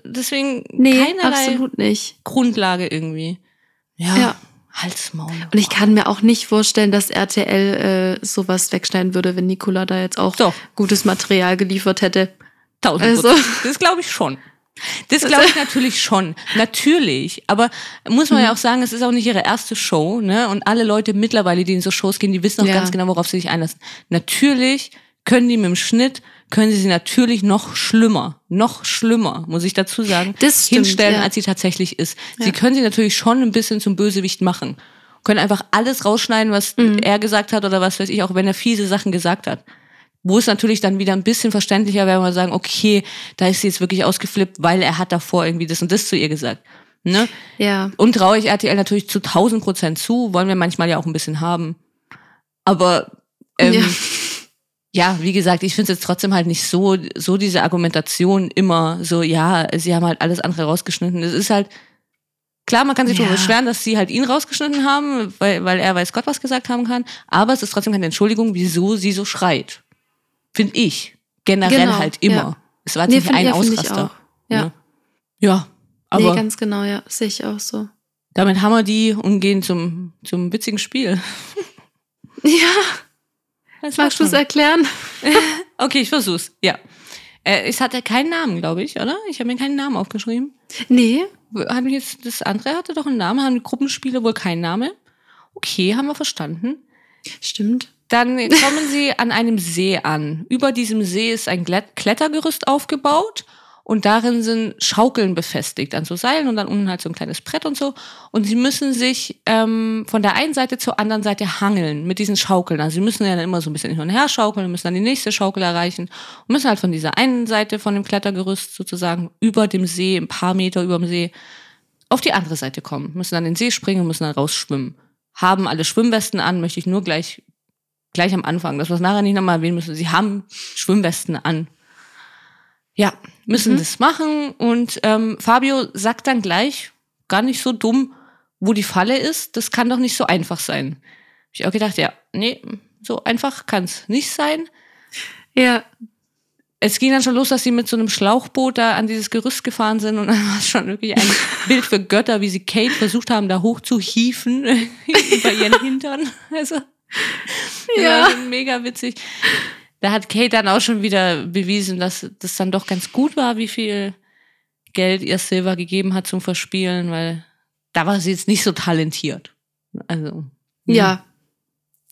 Deswegen Nee, keinerlei absolut nicht. Grundlage irgendwie. Ja. Ja. Halsmaul. Und ich kann mir auch nicht vorstellen, dass RTL äh, sowas wegschneiden würde, wenn Nicola da jetzt auch Doch. gutes Material geliefert hätte. Tausend Also-. Das glaube ich schon. Das glaube ich natürlich schon. Natürlich. Aber muss man ja auch sagen, es ist auch nicht ihre erste Show, ne? Und alle Leute mittlerweile, die in so Shows gehen, die wissen auch Ja. ganz genau, worauf sie sich einlassen. Natürlich können die mit dem Schnitt, können sie sie natürlich noch schlimmer, noch schlimmer, muss ich dazu sagen, Das stimmt, hinstellen, ja. als sie tatsächlich ist. Sie Ja. können sie natürlich schon ein bisschen zum Bösewicht machen. Können einfach alles rausschneiden, was Mhm. er gesagt hat oder was weiß ich, auch wenn er fiese Sachen gesagt hat. Wo es natürlich dann wieder ein bisschen verständlicher wäre, wenn wir sagen, okay, da ist sie jetzt wirklich ausgeflippt, weil er hat davor irgendwie das und das zu ihr gesagt. Ne? Ja. Und traue ich RTL natürlich zu 1000 Prozent zu, wollen wir manchmal ja auch ein bisschen haben. Aber ähm, Ja. ja. wie gesagt, ich finde es jetzt trotzdem halt nicht so, so diese Argumentation immer so, ja, sie haben halt alles andere rausgeschnitten. Es ist halt, klar, man kann sich Ja. darüber beschweren, dass sie halt ihn rausgeschnitten haben, weil, weil er weiß Gott was gesagt haben kann. Aber es ist trotzdem keine Entschuldigung, wieso sie so schreit. Finde ich. Generell Genau, halt immer. ja. Es war jetzt Nee, nicht ein ja, Ausraster. Ja. Ne? Ja, aber nee, ganz genau, ja. Sehe ich auch so. damit haben wir die und gehen zum, zum witzigen Spiel. Ja. Das Magst du es erklären? Okay, ich versuch's. Ja. Äh, es hatte keinen Namen, glaube ich, oder? Ich habe mir keinen Namen aufgeschrieben. Nee. Haben jetzt das andere hatte doch einen Namen, haben die Gruppenspiele wohl keinen Namen? Okay, haben wir verstanden. Stimmt. Dann kommen sie an einem See an. Über diesem See ist ein Klettergerüst aufgebaut und darin sind Schaukeln befestigt an so Seilen und dann unten halt so ein kleines Brett und so. Und sie müssen sich ähm, von der einen Seite zur anderen Seite hangeln mit diesen Schaukeln. Also sie müssen ja dann immer so ein bisschen hin und her schaukeln müssen dann die nächste Schaukel erreichen und müssen halt von dieser einen Seite von dem Klettergerüst sozusagen über dem See, ein paar Meter über dem See, auf die andere Seite kommen. Müssen dann in den See springen und müssen dann rausschwimmen. Haben alle Schwimmwesten an, möchte ich nur gleich gleich am Anfang, dass wir es nachher nicht nochmal erwähnen müssen. Sie haben Schwimmwesten an. Ja, müssen Mhm. das machen. Und ähm, Fabio sagt dann gleich, gar nicht so dumm, wo die Falle ist. Das kann doch nicht so einfach sein. Hab ich auch gedacht, ja, nee, so einfach kann es nicht sein. Ja. Es ging dann schon los, dass sie mit so einem Schlauchboot da an dieses Gerüst gefahren sind und dann war es schon wirklich ein Bild für Götter, wie sie Kate versucht haben, da hoch zu hieven über ihren Hintern. Also, Ja. mega witzig. Da hat Kate dann auch schon wieder bewiesen, dass das dann doch ganz gut war, wie viel Geld ihr Silver gegeben hat zum Verspielen, weil da war sie jetzt nicht so talentiert. Also, Ja.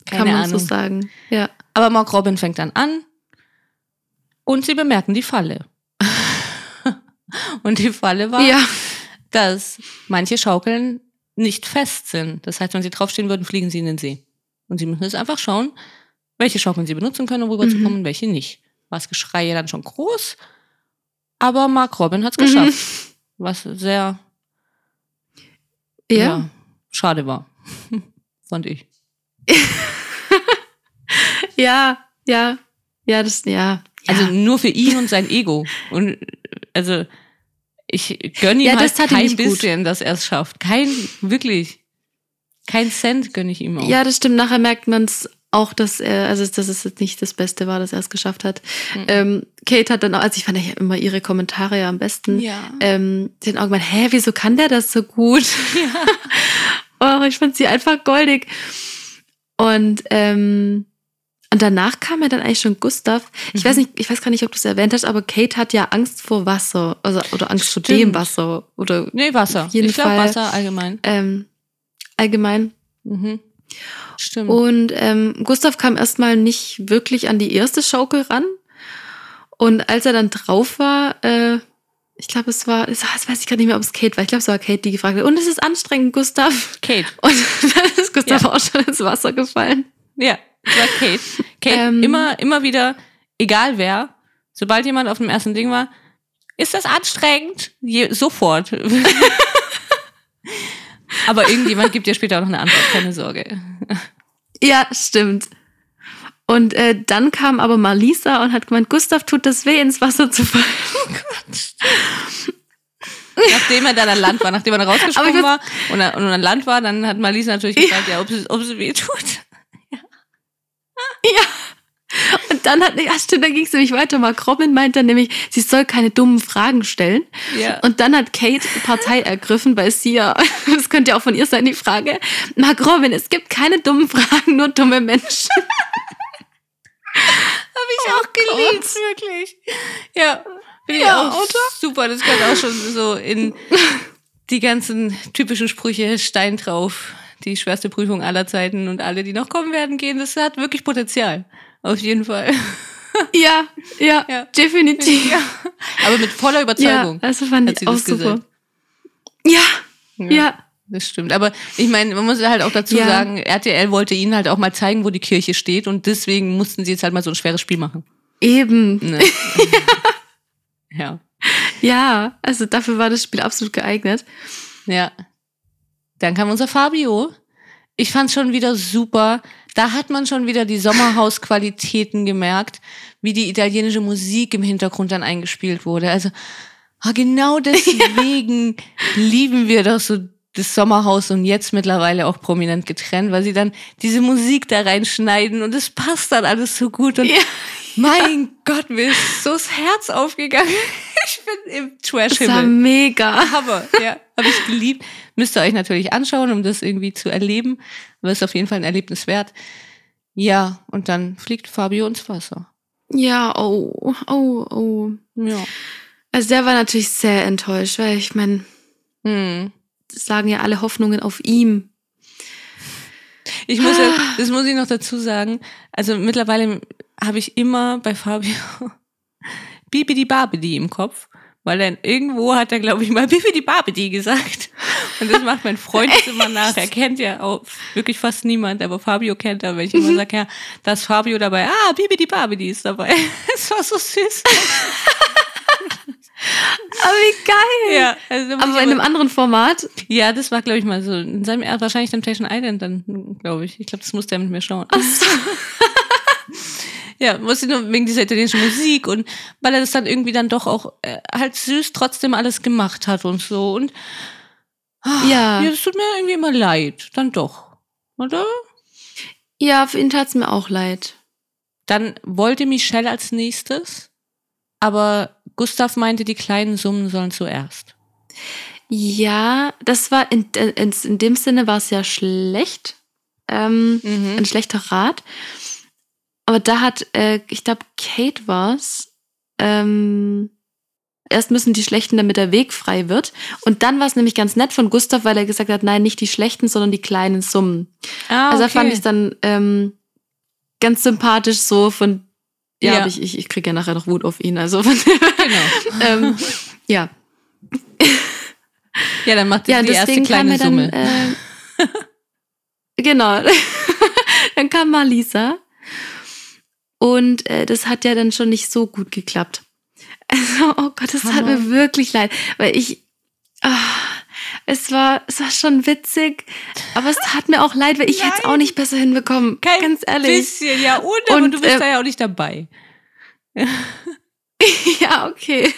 keine Kann man Ahnung. so sagen. Ja. Aber Mark Robin fängt dann an und sie bemerken die Falle. und die Falle war, Ja. dass manche Schaukeln nicht fest sind. Das heißt, wenn sie draufstehen würden, fliegen sie in den See. Und sie müssen jetzt einfach schauen, welche Schaukeln sie benutzen können, um rüberzukommen Mhm. und welche nicht. War das Geschrei ja dann schon groß, aber Mark Robin hat es Mhm. geschafft. Was sehr Ja. schade war. Fand ich. Ja. Ja. Ja, das, ja. Also ja. nur für ihn und sein Ego. Und also ich gönne ihm Ja, halt kein nicht gut. bisschen, dass er es schafft. Kein, wirklich. Kein Cent gönne ich ihm auch. Ja, das stimmt. Nachher merkt man es auch, dass er, also dass es jetzt nicht das Beste war, dass er es geschafft hat. Mhm. Ähm, Kate hat dann auch, also ich fand ja immer ihre Kommentare ja am besten. Ja. Ähm, den auch gemeint, hä, wieso kann der das so gut? oh, ich fand sie einfach goldig. Und ähm, Und danach kam ja dann eigentlich schon Gustav. Ich Mhm. weiß nicht, ich weiß gar nicht, ob du es erwähnt hast, aber Kate hat ja Angst vor Wasser. Also, oder Angst vor Stimmt. dem Wasser. Oder Nee, Wasser. Auf jeden ich glaube. Wasser allgemein. ähm, allgemein. Mhm. Stimmt. Und ähm, Gustav kam erstmal nicht wirklich an die erste Schaukel ran. Und als er dann drauf war, äh, ich glaube, es war, es das weiß ich gar nicht mehr, ob es Kate war. Ich glaube, es war Kate, die gefragt hat. Und es ist anstrengend, Gustav. Kate. Und dann ist Gustav Ja. auch schon ins Wasser gefallen. Ja, das war Kate. Kate, Ähm. immer, immer wieder, egal wer, sobald jemand auf dem ersten Ding war, ist das anstrengend? Je, sofort. Aber irgendjemand gibt dir später auch noch eine Antwort, keine Sorge. Ja, stimmt. Und äh, dann kam aber Malisa und hat gemeint, Gustav tut das weh, ins Wasser zu fallen. Nachdem er dann an Land war, nachdem er dann rausgesprungen war und, er- und an Land war, dann hat Malisa natürlich gefragt, ja, ob es, ob es weh tut. Und dann hat, ja stimmt, dann ging es nämlich weiter. Mark Robin meint dann nämlich, sie soll keine dummen Fragen stellen. Ja. Und dann hat Kate Partei ergriffen, weil sie ja, das könnte ja auch von ihr sein, die Frage, Mark Robin, es gibt keine dummen Fragen, nur dumme Menschen. Habe ich auch geliebt, wirklich. Ja, ich Ja, auch oder? super. Das gehört auch schon so in die ganzen typischen Sprüche, Stein drauf, die schwerste Prüfung aller Zeiten und alle, die noch kommen werden, gehen. Das hat wirklich Potenzial. Auf jeden Fall. Ja, ja, Ja. definitiv. Ja. Aber mit voller Ja, Überzeugung. also fand ich auch super. Ja, Ja. ja, Das stimmt. Aber ich meine, man muss halt auch dazu Ja. sagen, RTL wollte ihnen halt auch mal zeigen, wo die Kirche steht und deswegen mussten sie jetzt halt mal so ein schweres Spiel machen. eben. Ne? ja. Ja, also dafür war das Spiel absolut geeignet. Ja. Dann kam unser Fabio. Ich fand's schon wieder super. Da hat man schon wieder die Sommerhausqualitäten gemerkt, wie die italienische Musik im Hintergrund dann eingespielt wurde. Also ah, genau deswegen lieben wir doch so das Sommerhaus und jetzt mittlerweile auch prominent getrennt, weil sie dann diese Musik da reinschneiden und es passt dann alles so gut und Ja. mein Gott, mir ist so das Herz aufgegangen. Ich bin im Das war Trash-Himmel. mega. Hammer, ja. Habe ich geliebt. Müsst ihr euch natürlich anschauen, um das irgendwie zu erleben. Aber ist auf jeden Fall ein Erlebnis wert. Ja, und dann fliegt Fabio ins Wasser. Ja, oh, oh, oh. Ja. Also der war natürlich sehr enttäuscht, weil ich meine, Hm. das lagen ja alle Hoffnungen auf ihm. Ich muss ja, das muss ich noch dazu sagen. Also mittlerweile habe ich immer bei Fabio Bibidi Babidi im Kopf. Weil dann irgendwo hat er, glaube ich, mal Bibidi Babidi gesagt. Und das macht mein Freund jetzt immer nach. Er kennt ja auch wirklich fast niemand, aber Fabio kennt er. Wenn ich immer sage, ja, da ist Fabio dabei. Ah, Bibidi Babidi ist dabei. Das war so süß. Aber wie geil! Ja, also Aber in einem anderen Format. ja, das war, glaube ich, mal so. In seinem, wahrscheinlich Temptation Island dann, glaube ich. Ich glaube, das musste er mit mir schauen. Ja, musste nur wegen dieser italienischen Musik und weil er das dann irgendwie dann doch auch äh, halt süß trotzdem alles gemacht hat und so. Und ah, Ja. ja, das tut mir irgendwie immer leid. Dann doch. Oder? Ja, für ihn tat's mir auch leid. Dann wollte Michelle als nächstes, aber Gustav meinte, die kleinen Summen sollen zuerst. Ja, das war in, in, in dem Sinne war es ja schlecht. Ähm, Mhm. Ein schlechter Rat. Aber da hat, äh, ich glaube, Kate war's. Ähm, erst müssen die Schlechten, damit der Weg frei wird. Und dann war es nämlich ganz nett von Gustav, weil er gesagt hat, nein, nicht die Schlechten, sondern die kleinen Summen. Ah, Also da fand ich dann ähm, ganz sympathisch so von, ja, Ja. ich, ich, ich kriege ja nachher noch Wut auf ihn. Also von, Genau. ähm, ja. Ja, dann macht Ja, die erste kleine dann, Summe. äh, genau. dann kam Malisa. Und äh, das hat ja dann schon nicht so gut geklappt. Also, oh Gott, das tat Hammer. mir wirklich leid, weil ich, ah, es war, es war schon witzig, aber es tat mir auch leid, weil ich hätte es auch nicht besser hinbekommen. Kein ganz ehrlich. bisschen, ja, und, aber Und, du bist äh, da ja auch nicht dabei. Ja, okay.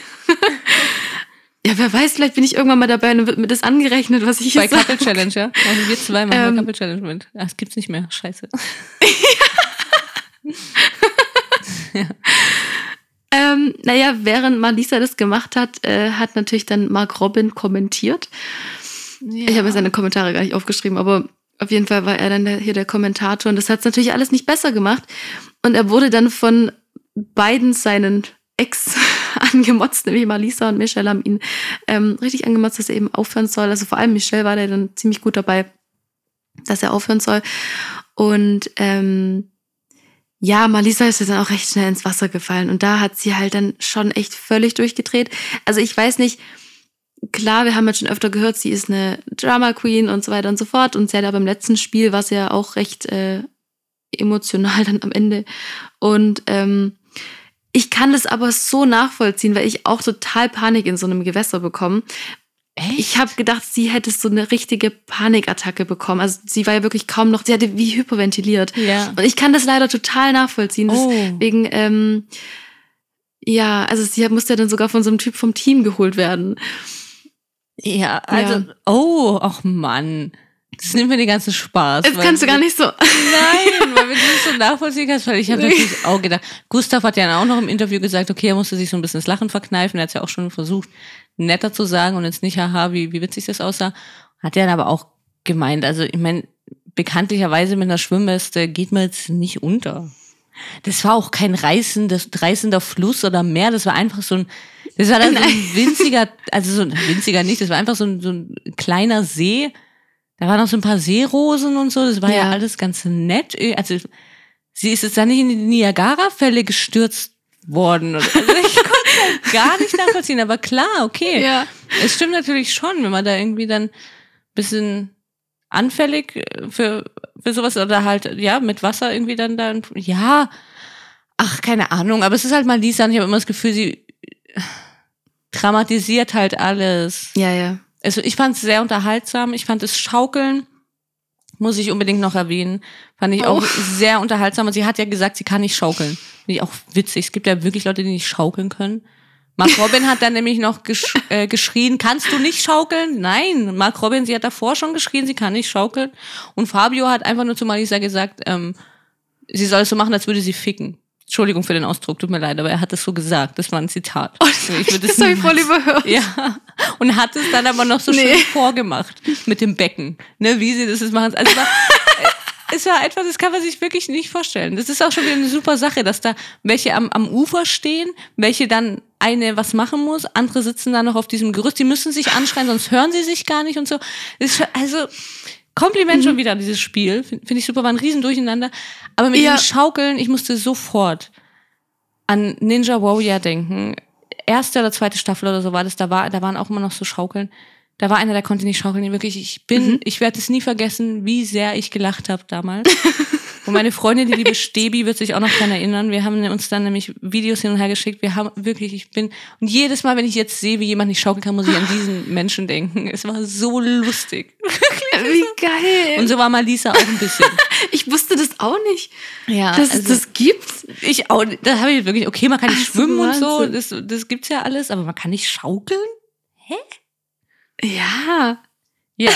ja, wer weiß, vielleicht bin ich irgendwann mal dabei und dann wird mir das angerechnet, was ich Bei jetzt sage. Couple Challenge, ja? Also wir zwei machen Ähm. bei Couple Challenge mit. Ach, das gibt's nicht mehr. Scheiße. Ähm, naja, während Malisa das gemacht hat, äh, hat natürlich dann Mark Robin kommentiert. Ich habe seine Kommentare gar nicht aufgeschrieben, aber Auf jeden Fall war er dann hier der Kommentator und das hat es natürlich alles nicht besser gemacht. Und er wurde dann von beiden seinen Ex angemotzt, nämlich Malisa und Michelle haben ihn ähm, richtig angemotzt, dass er eben aufhören soll. Also vor allem Michelle war da dann ziemlich gut dabei, dass er aufhören soll. Und ähm, ja, Malisa ist dann auch recht schnell ins Wasser gefallen und da hat sie halt dann schon echt völlig durchgedreht. Also ich weiß nicht, klar, wir haben jetzt schon öfter gehört, sie ist eine Drama Queen und so weiter und so fort und sie hat aber im letzten Spiel war sie ja auch recht äh, emotional dann am Ende und ähm, ich kann das aber so nachvollziehen, weil ich auch total Panik in so einem Gewässer bekomme. Echt? Ich habe gedacht, sie hätte so eine richtige Panikattacke bekommen. Also sie war ja wirklich kaum noch, sie hatte wie hyperventiliert. Ja. Und ich kann das leider total nachvollziehen. Oh. Deswegen, ähm, ja, also sie musste ja dann sogar von so einem Typ vom Team geholt werden. Ja, also, Ja. oh, ach Mann. Das nimmt mir den ganzen Spaß. Jetzt kannst du gar nicht so. Nein, weil wenn du das so nachvollziehen kannst, weil ich habe natürlich auch gedacht, Gustav hat ja auch noch im Interview gesagt, okay, er musste sich so ein bisschen das Lachen verkneifen, er hat ja auch schon versucht, netter zu sagen und jetzt nicht, haha, wie, wie witzig das aussah. Hat er dann aber auch gemeint, also ich meine, bekanntlicherweise mit einer Schwimmweste geht man jetzt nicht unter. Das war auch kein reißendes, reißender Fluss oder Meer, das war einfach so ein, das war dann so ein winziger, also so ein winziger nicht, das war einfach so ein, so ein kleiner See. Da waren noch so ein paar Seerosen und so, das war ja, Ja. alles ganz nett. Also sie ist jetzt da nicht in die Niagara-Fälle gestürzt worden. Also ich konnte es gar nicht nachvollziehen, aber klar, okay. Ja. Es stimmt natürlich schon, wenn man da irgendwie dann ein bisschen anfällig für, für sowas oder halt, ja, mit Wasser irgendwie dann da, ja, ach, keine Ahnung, aber es ist halt mal Lisa und ich habe immer das Gefühl, sie dramatisiert halt alles. Ja, ja. Also ich fand es sehr unterhaltsam, ich fand es Schaukeln, muss ich unbedingt noch erwähnen, fand ich auch Oh. sehr unterhaltsam und sie hat ja gesagt, sie kann nicht schaukeln. Finde ich auch witzig, es gibt ja wirklich Leute, die nicht schaukeln können. Mark Robin hat dann nämlich noch gesch äh, geschrien, kannst du nicht schaukeln? Nein, Mark Robin, sie hat davor schon geschrien, sie kann nicht schaukeln. Und Fabio hat einfach nur zu Marisa gesagt, ähm, sie soll es so machen, als würde sie ficken. Entschuldigung für den Ausdruck, tut mir leid, aber er hat es so gesagt. Das war ein Zitat. ich würde Das habe ich voll überhört. ja, und hat es dann aber noch so Nee. schön vorgemacht mit dem Becken, ne, wie sie das jetzt machen. Also es war, äh, es war etwas, das kann man sich wirklich nicht vorstellen. Das ist auch schon wieder eine super Sache, dass da welche am, am Ufer stehen, welche dann eine was machen muss, andere sitzen da noch auf diesem Gerüst, die müssen sich anschreien, sonst hören sie sich gar nicht und so. Das also Kompliment schon wieder an dieses Spiel, finde find ich super, war ein Riesendurcheinander. Aber mit Ja. dem Schaukeln, ich musste sofort an Ninja Warrior denken. Erste oder zweite Staffel oder so war das, da war, da waren auch immer noch so Schaukeln. Da war einer, der konnte nicht schaukeln. Wirklich, ich bin, ich werde es nie vergessen, wie sehr ich gelacht habe damals. Und meine Freundin, die liebe Stebi, wird sich auch noch dran erinnern. Wir haben uns dann nämlich Videos hin und her geschickt. Wir haben wirklich, ich bin, und jedes Mal, wenn ich jetzt sehe, wie jemand nicht schaukeln kann, muss ich an diesen Menschen denken. Es war so lustig. Wie geil. Und so war Malisa auch ein bisschen. ich wusste das auch nicht, Ja, dass also- das gibt. Ich auch, da habe ich wirklich, okay, man kann nicht Ach schwimmen und so, das, das gibt's ja alles, aber man kann nicht schaukeln? Ja. Ja.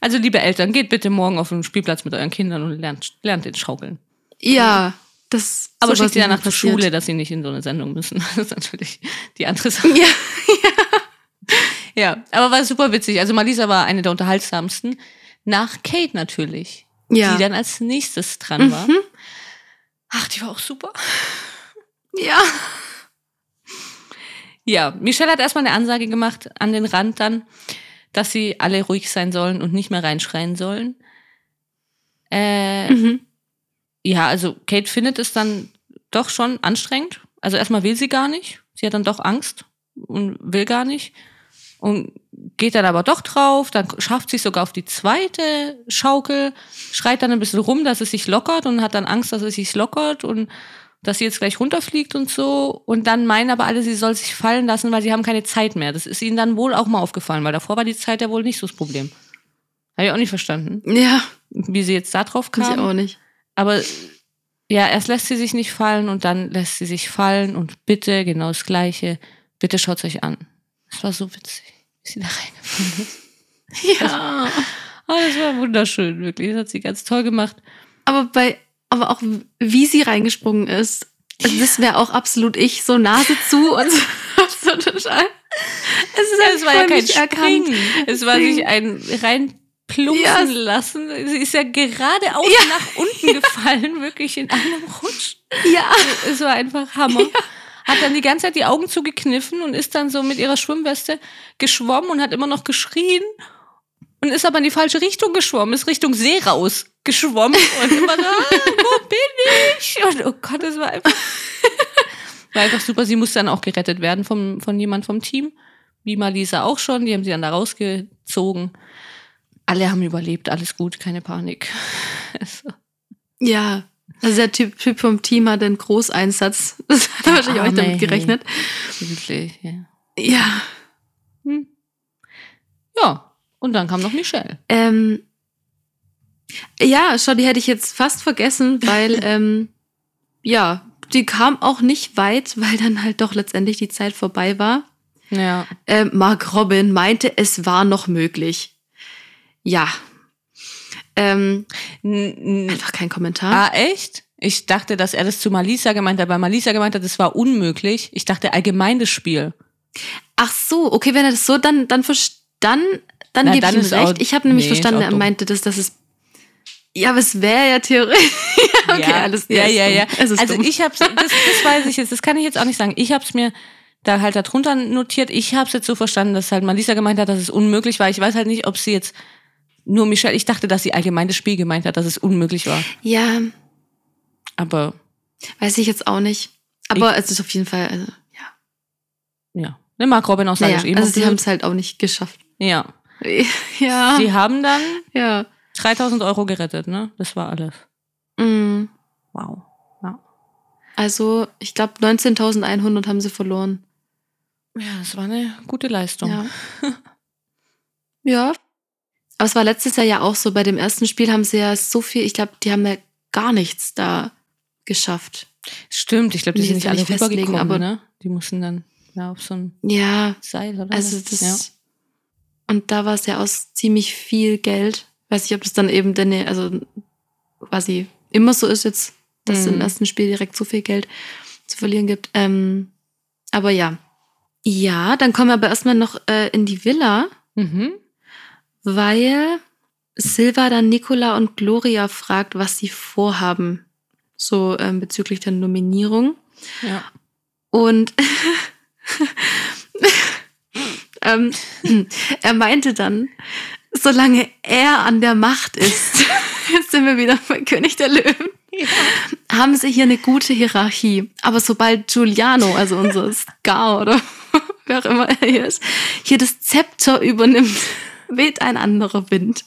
Also, liebe Eltern, geht bitte morgen auf den Spielplatz mit euren Kindern und lernt, lernt den Schaukeln. Ja. Das Aber schickt sie nicht zur passiert. Schule, dass sie nicht in so eine Sendung müssen. Das ist natürlich die andere Sache. Ja. Ja, aber war super witzig. Also, Malisa war eine der unterhaltsamsten. Nach Kate natürlich. Ja. Die dann als nächstes dran war. Mhm. Ach, die war auch super. Ja. Ja, Michelle hat erstmal eine Ansage gemacht an den Rand dann, dass sie alle ruhig sein sollen und nicht mehr reinschreien sollen. Äh, Mhm. ja, also Kate findet es dann doch schon anstrengend. Also erstmal will sie gar nicht. Sie hat dann doch Angst und will gar nicht. Und geht dann aber doch drauf, dann schafft sie es sogar auf die zweite Schaukel, schreit dann ein bisschen rum, dass es sich lockert und hat dann Angst, dass es sich lockert und dass sie jetzt gleich runterfliegt und so. Und dann meinen aber alle, sie soll sich fallen lassen, weil sie haben keine Zeit mehr. Das ist ihnen dann wohl auch mal aufgefallen, weil davor war die Zeit ja wohl nicht so das Problem. Habe ich auch nicht verstanden, Ja. wie sie jetzt da drauf Ich kam. auch nicht. Aber ja, erst lässt sie sich nicht fallen und dann lässt sie sich fallen und bitte, genau das Gleiche, bitte schaut's euch an. Das war so witzig, wie sie da reingefallen ist. Ja. Oh, das war wunderschön, wirklich. Das hat sie ganz toll gemacht. Aber bei, aber auch wie sie reingesprungen ist. Also das wäre auch absolut ich, so Nase zu und so, total. Es ist Es war ja kein erkannt. Springen. Es war sich ein rein plumpsen Ja. lassen. Sie ist ja geradeaus Ja. nach unten gefallen, wirklich in einem Rutsch. Ja. Es war einfach Hammer. Hat dann die ganze Zeit die Augen zugekniffen und ist dann so mit ihrer Schwimmweste geschwommen und hat immer noch geschrien und ist aber in die falsche Richtung geschwommen, ist Richtung See raus geschwommen und immer so, ah, wo bin ich? Und oh Gott, das war einfach, war einfach super. Sie musste dann auch gerettet werden vom, von jemand vom Team, wie Malisa auch schon. Die haben sie dann da rausgezogen. Alle haben überlebt, alles gut, keine Panik. Also, Ja. Also der Typ, typ vom Team hat einen Großeinsatz. Das hat er wahrscheinlich auch damit gerechnet. wirklich, ja. Ja. Hm. Ja, und dann kam noch Michelle. Ähm, ja, schau, die hätte ich jetzt fast vergessen, weil, ähm, ja, die kam auch nicht weit, weil dann halt doch letztendlich die Zeit vorbei war. Ja. Ähm, Mark Robin meinte, es war noch möglich. Ja. Ähm, einfach kein Kommentar. Ah, echt? Ich dachte, dass er das zu Malisa gemeint hat, weil Malisa gemeint hat, es war unmöglich. Ich dachte allgemein das Spiel. Ach so, okay, wenn er das so, dann, dann verstanden, dann Na, gebe dann ich ihm recht. auch- ich habe nämlich nee, verstanden, er meinte, dass das ist. Ja, aber es wäre ja theoretisch. okay, ja, alles ja, ja, ja. Es ist Also dumm. ich hab's, das, das weiß ich jetzt, das kann ich jetzt auch nicht sagen. Ich hab's mir da halt darunter notiert. Ich hab's jetzt so verstanden, dass halt Malisa gemeint hat, dass es unmöglich war. Ich weiß halt nicht, ob sie jetzt nur Michelle, ich dachte, dass sie allgemein das Spiel gemeint hat, dass es unmöglich war. Ja, Aber weiß ich jetzt auch nicht. Aber es ist auf jeden Fall, also, ja. ja. Ne, Mark Robin auch Naja, ich eben. also sie haben es halt auch nicht geschafft. ja. Ja. Sie haben dann ja. 3000 Euro gerettet, ne? Das war alles. Mm. Wow. Ja. Also, ich glaube, 19.100 haben sie verloren. Ja, das war eine gute Leistung. Ja. ja. Aber es war letztes Jahr ja auch so. Bei dem ersten Spiel haben sie ja so viel, ich glaube, die haben ja gar nichts da geschafft. Stimmt, ich glaube, die Will sind ich nicht alle rübergekommen, aber- ne? Die mussten dann ja auf so ein Ja, Seil oder also was? das. ja. Und da war es ja aus ziemlich viel Geld. Weiß nicht, ob das dann eben denn, also quasi immer so ist jetzt, dass es Mhm. im ersten Spiel direkt so viel Geld zu verlieren gibt. Ähm, aber ja. Ja, dann kommen wir aber erstmal noch äh, in die Villa, Mhm. Weil Silva dann Nicola und Gloria fragt, was sie vorhaben. So ähm, bezüglich der Nominierung. Ja. Und ähm, er meinte dann, solange er an der Macht ist, jetzt sind wir wieder bei König der Löwen, haben sie hier eine gute Hierarchie. Aber sobald Giuliano, also unser Scar oder wer auch immer er hier ist, hier das Zepter übernimmt, weht ein anderer Wind.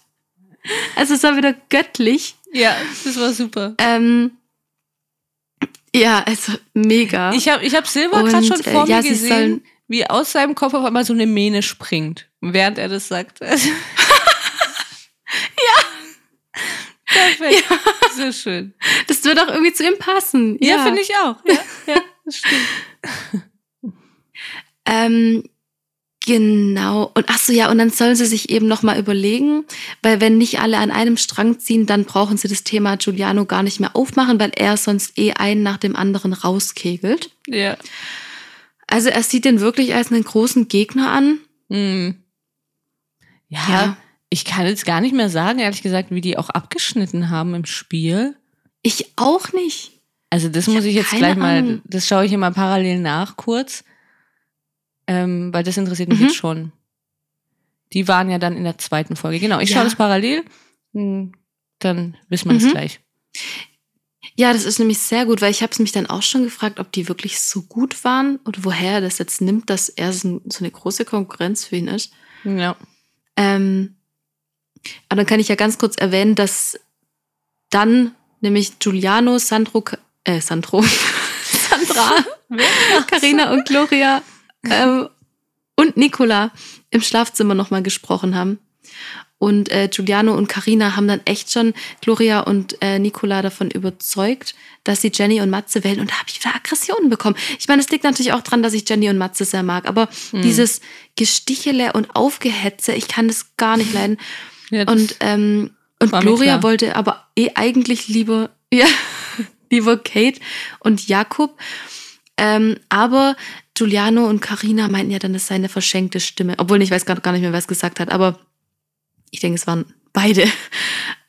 Also es war wieder göttlich. ja, das war super. Ähm, ja, also mega. Ich habe ich hab Und, gerade schon äh, vor ja, mir sie gesehen, wie aus seinem Kopf auf einmal so eine Mähne springt, während er das sagt. ja. Perfekt. So schön. Das wird auch irgendwie zu ihm passen. Ja, finde ich auch. Ja, ja, das stimmt. Ähm, genau. Und ach so, ja, und dann sollen sie sich eben noch mal überlegen, weil wenn nicht alle an einem Strang ziehen, dann brauchen sie das Thema Giuliano gar nicht mehr aufmachen, weil er sonst eh einen nach dem anderen rauskegelt. Ja. Also er sieht den wirklich als einen großen Gegner an. Mhm. Ja, Ja. ich kann jetzt gar nicht mehr sagen, ehrlich gesagt, wie die auch abgeschnitten haben im Spiel. Ich auch nicht. Also das Ich muss ich jetzt gleich mal, Ahnung. das schaue ich immer parallel nach kurz, ähm, weil das interessiert mich Mhm. jetzt schon. Die waren ja dann in der zweiten Folge. Genau, ich Ja. schaue das parallel, hm, dann wissen wir es Mhm. gleich. Ja, das ist nämlich sehr gut, weil ich habe es mich dann auch schon gefragt, ob die wirklich so gut waren oder woher er das jetzt nimmt, dass er so eine große Konkurrenz für ihn ist. Ja. Ähm, aber dann kann ich ja ganz kurz erwähnen, dass dann nämlich Giuliano, Sandro, äh, Sandro, Sandra, Carina und Gloria ähm, und Nicola im Schlafzimmer nochmal gesprochen haben. Und äh, Giuliano und Carina haben dann echt schon Gloria und äh, Nicola davon überzeugt, dass sie Jenny und Matze wählen. Und da habe ich wieder Aggressionen bekommen. Ich meine, es liegt natürlich auch dran, dass ich Jenny und Matze sehr mag. Aber Hm. dieses Gestichele und Aufgehetze, ich kann das gar nicht leiden. Das- Und, ähm, und Gloria wollte aber eh eigentlich lieber, ja, lieber Kate und Jakob. Ähm, aber Giuliano und Carina meinten ja dann, das sei eine verschenkte Stimme. Obwohl, ich weiß gar nicht mehr, wer es gesagt hat, aber ich denke, es waren beide.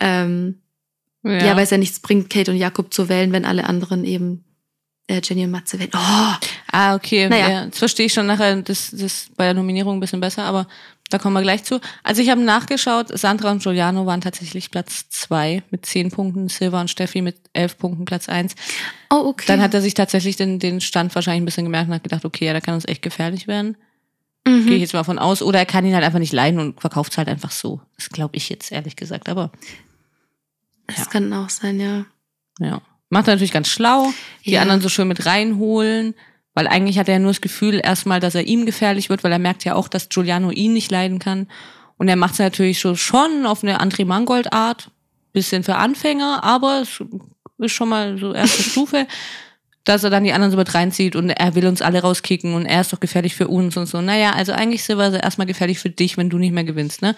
Ähm, ja. weil es ja nichts bringt, Kate und Jakob zu wählen, wenn alle anderen eben äh, Jenny und Matze wählen. Oh! Ah, okay. Naja. Ja, das verstehe ich schon nachher, das, das bei der Nominierung ein bisschen besser, aber da kommen wir gleich zu. Also ich habe nachgeschaut, Sandra und Giuliano waren tatsächlich Platz zwei mit zehn Punkten, Silva und Steffi mit elf Punkten Platz eins. Oh, okay. Dann hat er sich tatsächlich den, den Stand wahrscheinlich ein bisschen gemerkt und hat gedacht, okay, ja, da kann uns echt gefährlich werden. mhm. Gehe ich jetzt mal von aus. Oder er kann ihn halt einfach nicht leiden und verkauft es halt einfach so. Das glaube ich jetzt, ehrlich gesagt. Aber Das Ja. kann auch sein, ja. ja. Macht er natürlich ganz schlau, die Ja. anderen so schön mit reinholen. Weil eigentlich hat er ja nur das Gefühl erstmal, dass er ihm gefährlich wird, weil er merkt ja auch, dass Giuliano ihn nicht leiden kann. Und er macht es natürlich so schon auf eine André Mangold-Art. Bisschen für Anfänger, aber es ist schon mal so erste Stufe, dass er dann die anderen so mit reinzieht und er will uns alle rauskicken und er ist doch gefährlich für uns und so. Naja, also eigentlich Silver ist er erstmal gefährlich für dich, wenn du nicht mehr gewinnst, ne?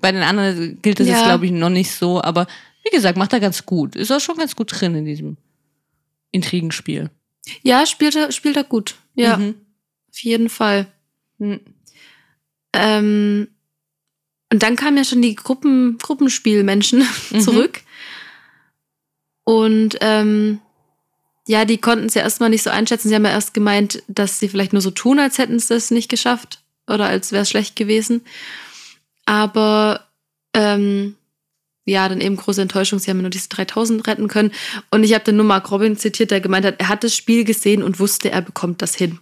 Bei den anderen gilt das Ja. jetzt, glaube ich, noch nicht so, aber wie gesagt, macht er ganz gut. Ist auch schon ganz gut drin in diesem Intrigenspiel. Ja, spielt er, spielt er gut. Ja, Mhm. auf jeden Fall. Mhm. Ähm, und dann kamen ja schon die Gruppen, Gruppenspielmenschen Mhm. zurück. Und ähm, ja, die konnten es ja erstmal nicht so einschätzen. Sie haben ja erst gemeint, dass sie vielleicht nur so tun, als hätten sie es nicht geschafft oder als wäre es schlecht gewesen. Aber ähm, ja, dann eben große Enttäuschung, sie haben ja nur diese 3000 retten können. Und ich habe dann nur Mark Robin zitiert, der gemeint hat, er hat das Spiel gesehen und wusste, er bekommt das hin.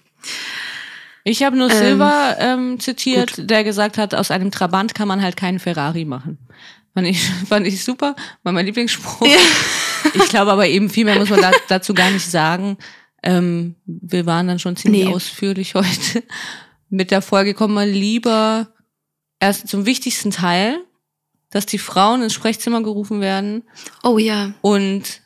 Ich habe nur Ähm, Silva ähm, zitiert, der gesagt hat, aus einem Trabant kann man halt keinen Ferrari machen. Fand ich, fand ich super, war mein Lieblingsspruch. Ich glaube aber eben viel mehr muss man da, dazu gar nicht sagen. Ähm, wir waren dann schon ziemlich Nee. ausführlich heute. Mit der Folge kommen wir lieber erst zum wichtigsten Teil, dass die Frauen ins Sprechzimmer gerufen werden Oh ja. und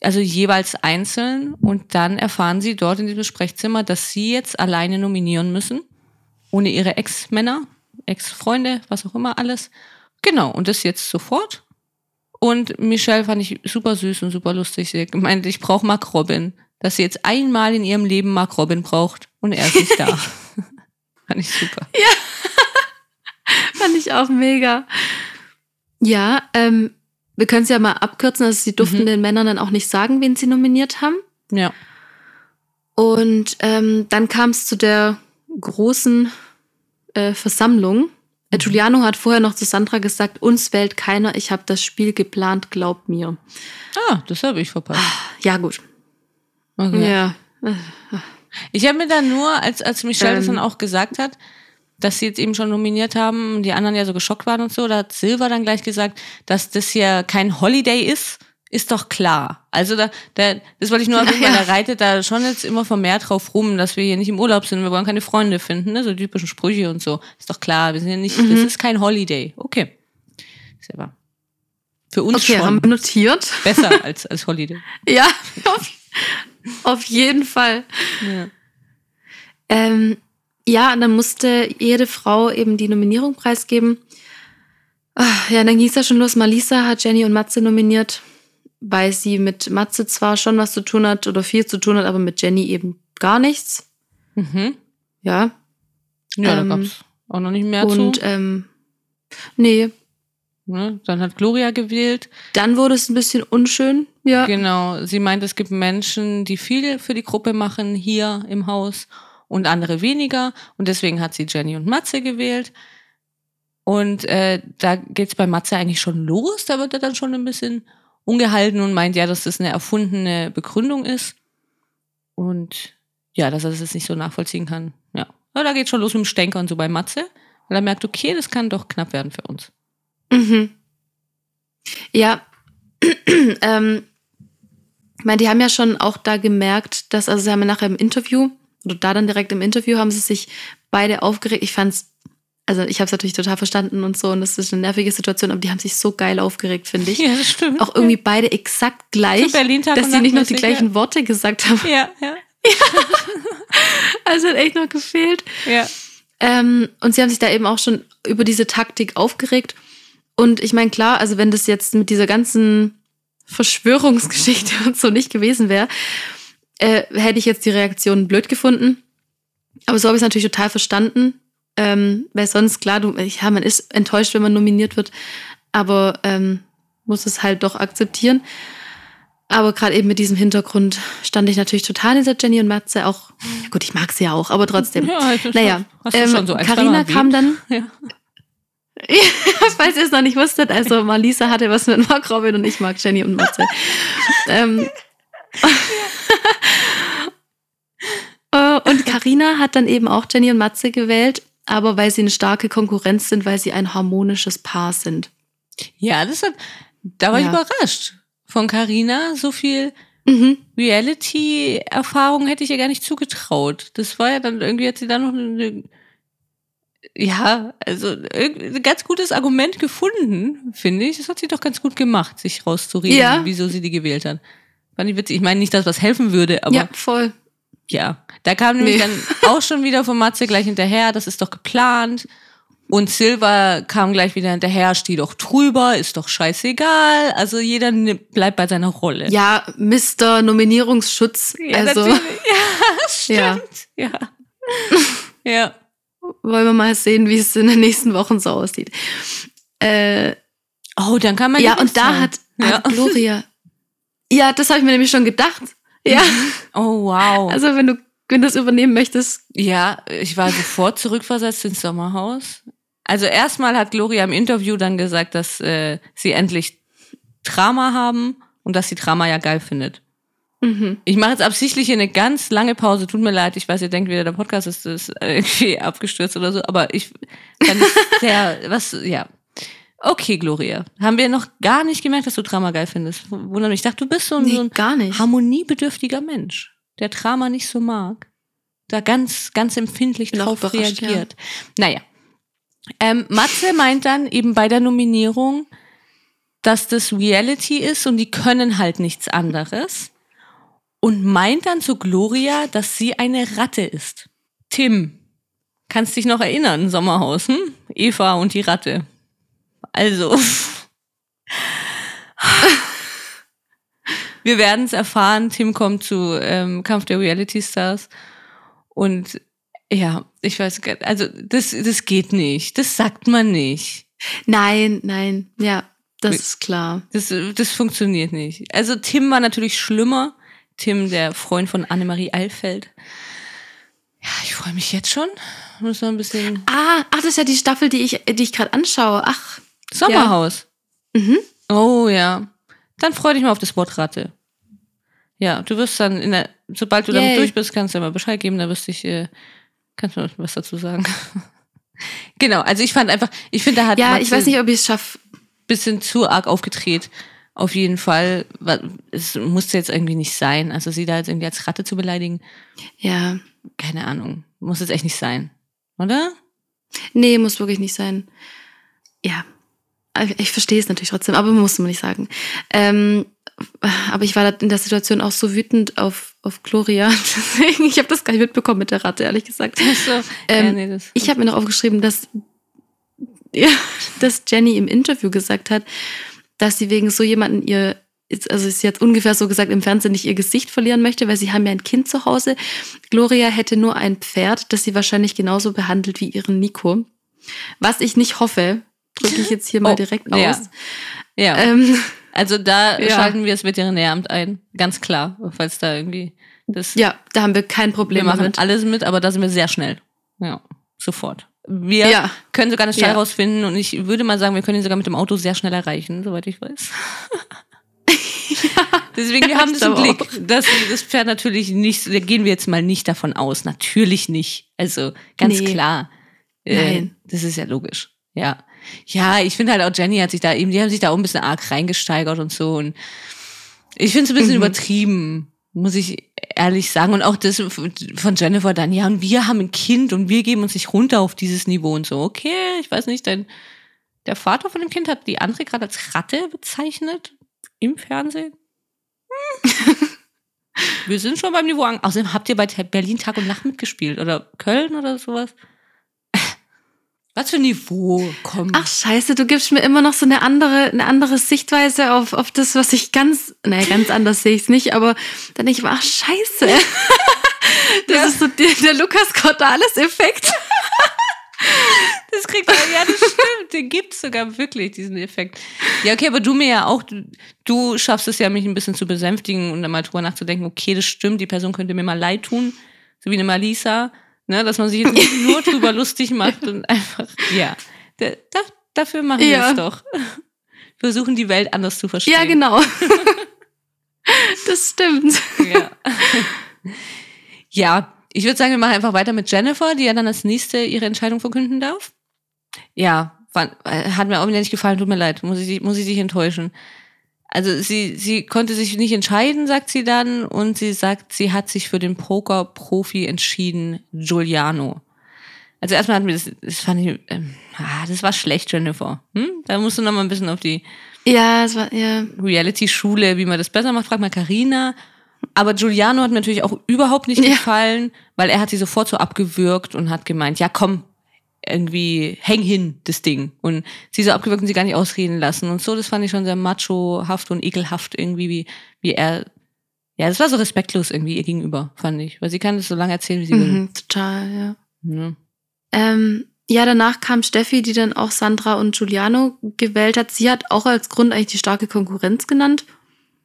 also jeweils einzeln und dann erfahren sie dort in diesem Sprechzimmer, dass sie jetzt alleine nominieren müssen, ohne ihre Ex-Männer, Ex-Freunde, was auch immer alles. Genau, und das jetzt sofort. Und Michelle fand ich super süß und super lustig. Sie gemeint, ich brauche Mark Robin. Dass sie jetzt einmal in ihrem Leben Mark Robin braucht und er ist nicht da. fand ich super. Fand ich auch mega. Ja, ähm, wir können es ja mal abkürzen. Also sie durften Mhm. den Männern dann auch nicht sagen, wen sie nominiert haben. Ja. Und ähm, dann kam es zu der großen äh, Versammlung. Äh, Giuliano hat vorher noch zu Sandra gesagt, uns wählt keiner, ich habe das Spiel geplant, glaub mir. Ah, das habe ich verpasst. Ja, gut. Okay. Ja. Ich habe mir dann nur, als, als Michelle das Ähm. dann auch gesagt hat, dass sie jetzt eben schon nominiert haben, die anderen ja so geschockt waren und so, da hat Silva dann gleich gesagt, dass das hier kein Holiday ist, ist doch klar. Also da, da das wollte ich nur erwähnen, weil Ja. er reitet da schon jetzt immer vermehrt drauf rum, dass wir hier nicht im Urlaub sind, wir wollen keine Freunde finden, ne? so typischen Sprüche und so. Ist doch klar, wir sind ja nicht, das Mhm. ist kein Holiday. Okay. Silva. Für uns Okay, haben schon wir notiert. besser als, als Holiday. Ja, auf, auf jeden Fall. Ja. Ähm, ja, und dann musste jede Frau eben die Nominierung preisgeben. Ah, Ja, dann ging es ja schon los. Malisa hat Jenny und Matze nominiert, weil sie mit Matze zwar schon was zu tun hat oder viel zu tun hat, aber mit Jenny eben gar nichts. Mhm. Ja. Ja, Ähm, da gab's auch noch nicht mehr und zu. ähm, nee, Ne? Dann hat Gloria gewählt. dann wurde es ein bisschen unschön. Ja. Genau, sie meint, es gibt Menschen, die viel für die Gruppe machen hier im Haus und andere weniger. Und deswegen hat sie Jenny und Matze gewählt. Und äh, da geht's bei Matze eigentlich schon los. Da wird er dann schon ein bisschen ungehalten und meint ja, dass das eine erfundene Begründung ist. Und ja, dass er das jetzt nicht so nachvollziehen kann. Ja, aber da geht schon los mit dem Stänker und so bei Matze. Weil er merkt, okay, das kann doch knapp werden für uns. Mhm. Ja, ähm, ich meine, die haben ja schon auch da gemerkt, dass, also sie haben ja nachher im Interview, oder da dann direkt im Interview, haben sie sich beide aufgeregt. Ich fand's, also ich habe es natürlich total verstanden und so, und das ist eine nervige Situation, aber die haben sich so geil aufgeregt, finde ich. Ja, das stimmt. Auch irgendwie beide exakt gleich, dass sie nicht noch die gleichen Worte gesagt haben. Ja, ja, Also hat echt noch gefehlt. ja. Ähm, und sie haben sich da eben auch schon über diese Taktik aufgeregt. Und ich meine, klar, also wenn das jetzt mit dieser ganzen Verschwörungsgeschichte und so nicht gewesen wäre, äh, hätte ich jetzt die Reaktion blöd gefunden. Aber so habe ich es natürlich total verstanden. Ähm, weil sonst, klar, du, ja, man ist enttäuscht, wenn man nominiert wird, aber ähm, muss es halt doch akzeptieren. Aber gerade eben mit diesem Hintergrund stand ich natürlich total hinter Jenny und Matze. Auch, ja gut, ich mag sie ja auch, aber trotzdem. Ja, ist naja, du ähm, so kam dann, Ja. falls ihr es noch nicht wusstet, also Malisa hatte was mit Mark Robin und ich mag Jenny und Matze. ähm, Äh, und Carina hat dann eben auch Jenny und Matze gewählt, aber weil sie eine starke Konkurrenz sind, weil sie ein harmonisches Paar sind. Ja, das hat, da war ich Ja. überrascht. Von Carina so viel Mhm. Reality-Erfahrung hätte ich ihr gar nicht zugetraut. Das war ja dann irgendwie, hat sie da noch eine, ja, also ein ganz gutes Argument gefunden, finde ich. Das hat sie doch ganz gut gemacht, sich rauszureden, Ja. wieso sie die gewählt hat. Fand ich witzig. Ich meine nicht, dass was helfen würde, aber ja, voll. ja. Da kam nämlich Nee. dann auch schon wieder von Matze gleich hinterher, das ist doch geplant. Und Silva kam gleich wieder hinterher, steh doch drüber, ist doch scheißegal. Also jeder bleibt bei seiner Rolle. Ja, Mr. Nominierungsschutz. Ja, also natürlich. Ja, stimmt. Ja. Ja. wollen wir mal sehen, wie es in den nächsten Wochen so aussieht. Äh, Oh, dann kann man ja, und da hat, Ja. hat Gloria. Ja, das habe ich mir nämlich schon gedacht. Ja, Oh, wow. also wenn du, wenn du das übernehmen möchtest. ja, ich war sofort zurückversetzt ins Sommerhaus. Also erstmal hat Gloria im Interview dann gesagt, dass äh, sie endlich Drama haben und dass sie Drama ja geil findet. Mhm. Ich mache jetzt absichtlich hier eine ganz lange Pause. Tut mir leid, ich weiß, ihr denkt wieder, der Podcast ist, ist irgendwie abgestürzt oder so, aber ich fand es sehr, was, ja. Okay, Gloria. Haben wir noch gar nicht gemerkt, dass du Drama geil findest. Wundert mich. Ich dachte, du bist so ein, Nee, so ein gar nicht. harmoniebedürftiger Mensch, der Drama nicht so mag. Da ganz, ganz empfindlich Bin drauf reagiert. Naja. Ähm, Matze meint dann eben bei der Nominierung, dass das Reality ist und die können halt nichts anderes. Und meint dann zu Gloria, dass sie eine Ratte ist. Tim, kannst dich noch erinnern, Sommerhaus, hm? Eva und die Ratte. Also. Wir werden es erfahren. Tim kommt zu ähm, Kampf der Reality Stars. Und ja, ich weiß, also das, das geht nicht. Das sagt man nicht. Nein, nein, ja, das ist klar. Das, das funktioniert nicht. Also Tim war natürlich schlimmer. Tim, der Freund von Annemarie Eilfeld. Ja, ich freue mich jetzt schon. Muss noch ein bisschen Ah, ach, das ist ja die Staffel, die ich, die ich gerade anschaue. Ach, Sommerhaus. mhm. Oh ja. Dann freu dich mal auf das Wort Ratte. Ja, du wirst dann in der, sobald du damit Yay. durch bist, kannst du mir Bescheid geben, da wirst ich, äh, kannst du noch was dazu sagen. genau, also ich fand einfach, ich finde, da hat ja, Matze ich weiß nicht, ob ich es schaffe. bisschen zu arg aufgedreht. Auf jeden Fall. Es musste jetzt irgendwie nicht sein. Also sie da jetzt irgendwie als Ratte zu beleidigen, Ja, keine Ahnung. Muss jetzt echt nicht sein. Oder? nee, muss wirklich nicht sein. Ja, ich verstehe es natürlich trotzdem, aber muss man nicht sagen. Ähm, aber ich war in der Situation auch so wütend auf, auf Gloria. Deswegen, ich habe das gar nicht mitbekommen mit der Ratte, ehrlich gesagt. So, Ähm, ja, nee, Ich habe mir noch aufgeschrieben, dass, ja, dass Jenny im Interview gesagt hat, dass sie wegen so jemanden ihr, also sie hat ungefähr so gesagt, im Fernsehen nicht ihr Gesicht verlieren möchte, weil sie haben ja ein Kind zu Hause. Gloria hätte nur ein Pferd, das sie wahrscheinlich genauso behandelt wie ihren Nico. Was ich nicht hoffe, drücke ich jetzt hier mal Oh, direkt ja. aus. ja. Ähm, also da ja. schalten wir das Veterinäramt ein. Ganz klar. Falls da irgendwie das. ja, da haben wir kein wir Problem machen damit. alles mit, aber da sind wir sehr schnell. Ja. Sofort. Wir Ja. können sogar eine Stall Ja. rausfinden und ich würde mal sagen, wir können ihn sogar mit dem Auto sehr schnell erreichen, soweit ich weiß. Deswegen, wir Ja, haben das im Blick. Das, das Pferd natürlich nicht, da gehen wir jetzt mal nicht davon aus. Natürlich nicht. Also ganz Nee. klar. Äh, Nein. Das ist ja logisch. Ja. Ja, ich finde halt auch Jenny hat sich da eben, die haben sich da auch ein bisschen arg reingesteigert und so. Und ich finde es ein bisschen Mhm. übertrieben, muss ich ehrlich sagen. Und auch das von Jennifer dann, ja, und wir haben ein Kind und wir geben uns nicht runter auf dieses Niveau und so. Okay, ich weiß nicht, dein, der Vater von dem Kind hat die andere gerade als Ratte bezeichnet im Fernsehen. Hm. Wir sind schon beim Niveau. an- Außerdem habt ihr bei Berlin Tag und Nacht mitgespielt oder Köln oder sowas? Was für ein Niveau? Komm. Ach scheiße, du gibst mir immer noch so eine andere, eine andere Sichtweise auf, auf das, was ich ganz, naja, ganz anders sehe ich es nicht, aber dann denke ich mir, ach scheiße. Das Ja. ist so der, der Lukas Cordalis-Effekt. gekriegt habe. Ja, das stimmt. Den gibt's sogar wirklich, diesen Effekt. Ja, okay, aber du mir ja auch, du, du schaffst es ja, mich ein bisschen zu besänftigen und dann mal drüber nachzudenken, okay, das stimmt, die Person könnte mir mal leid tun, so wie eine Malisa, ne, dass man sich jetzt nicht nur drüber lustig macht und einfach, ja, da, da, dafür machen wir Ja. es doch. Versuchen die Welt anders zu verstehen. Ja, genau. das stimmt. Ja. ja, ich würde sagen, wir machen einfach weiter mit Jennifer, die ja dann als nächste ihre Entscheidung verkünden darf. Ja, äh, hat mir auch wieder nicht gefallen, tut mir leid, muss ich, muss ich dich enttäuschen. Also sie, sie konnte sich nicht entscheiden, sagt sie dann, und sie sagt, sie hat sich für den Poker-Profi entschieden, Giuliano. Also erstmal hat mir das, das fand ich, ähm, ah, das war schlecht, Jennifer. Hm? Da musst du noch mal ein bisschen auf die Ja, es war, ja. Reality-Schule, wie man das besser macht, fragt mal Carina. Aber Giuliano hat mir natürlich auch überhaupt nicht Ja. gefallen, weil er hat sie sofort so abgewürgt und hat gemeint, ja komm, irgendwie häng hin, das Ding. Und sie so abgewürgt und sie gar nicht ausreden lassen. Und so, das fand ich schon sehr machohaft und ekelhaft irgendwie, wie, wie er, ja, das war so respektlos irgendwie ihr gegenüber, fand ich. Weil sie kann das so lange erzählen, wie sie will. Mhm, total, ja. Ne? Ähm, ja, danach kam Steffi, die dann auch Sandra und Giuliano gewählt hat. Sie hat auch als Grund eigentlich die starke Konkurrenz genannt.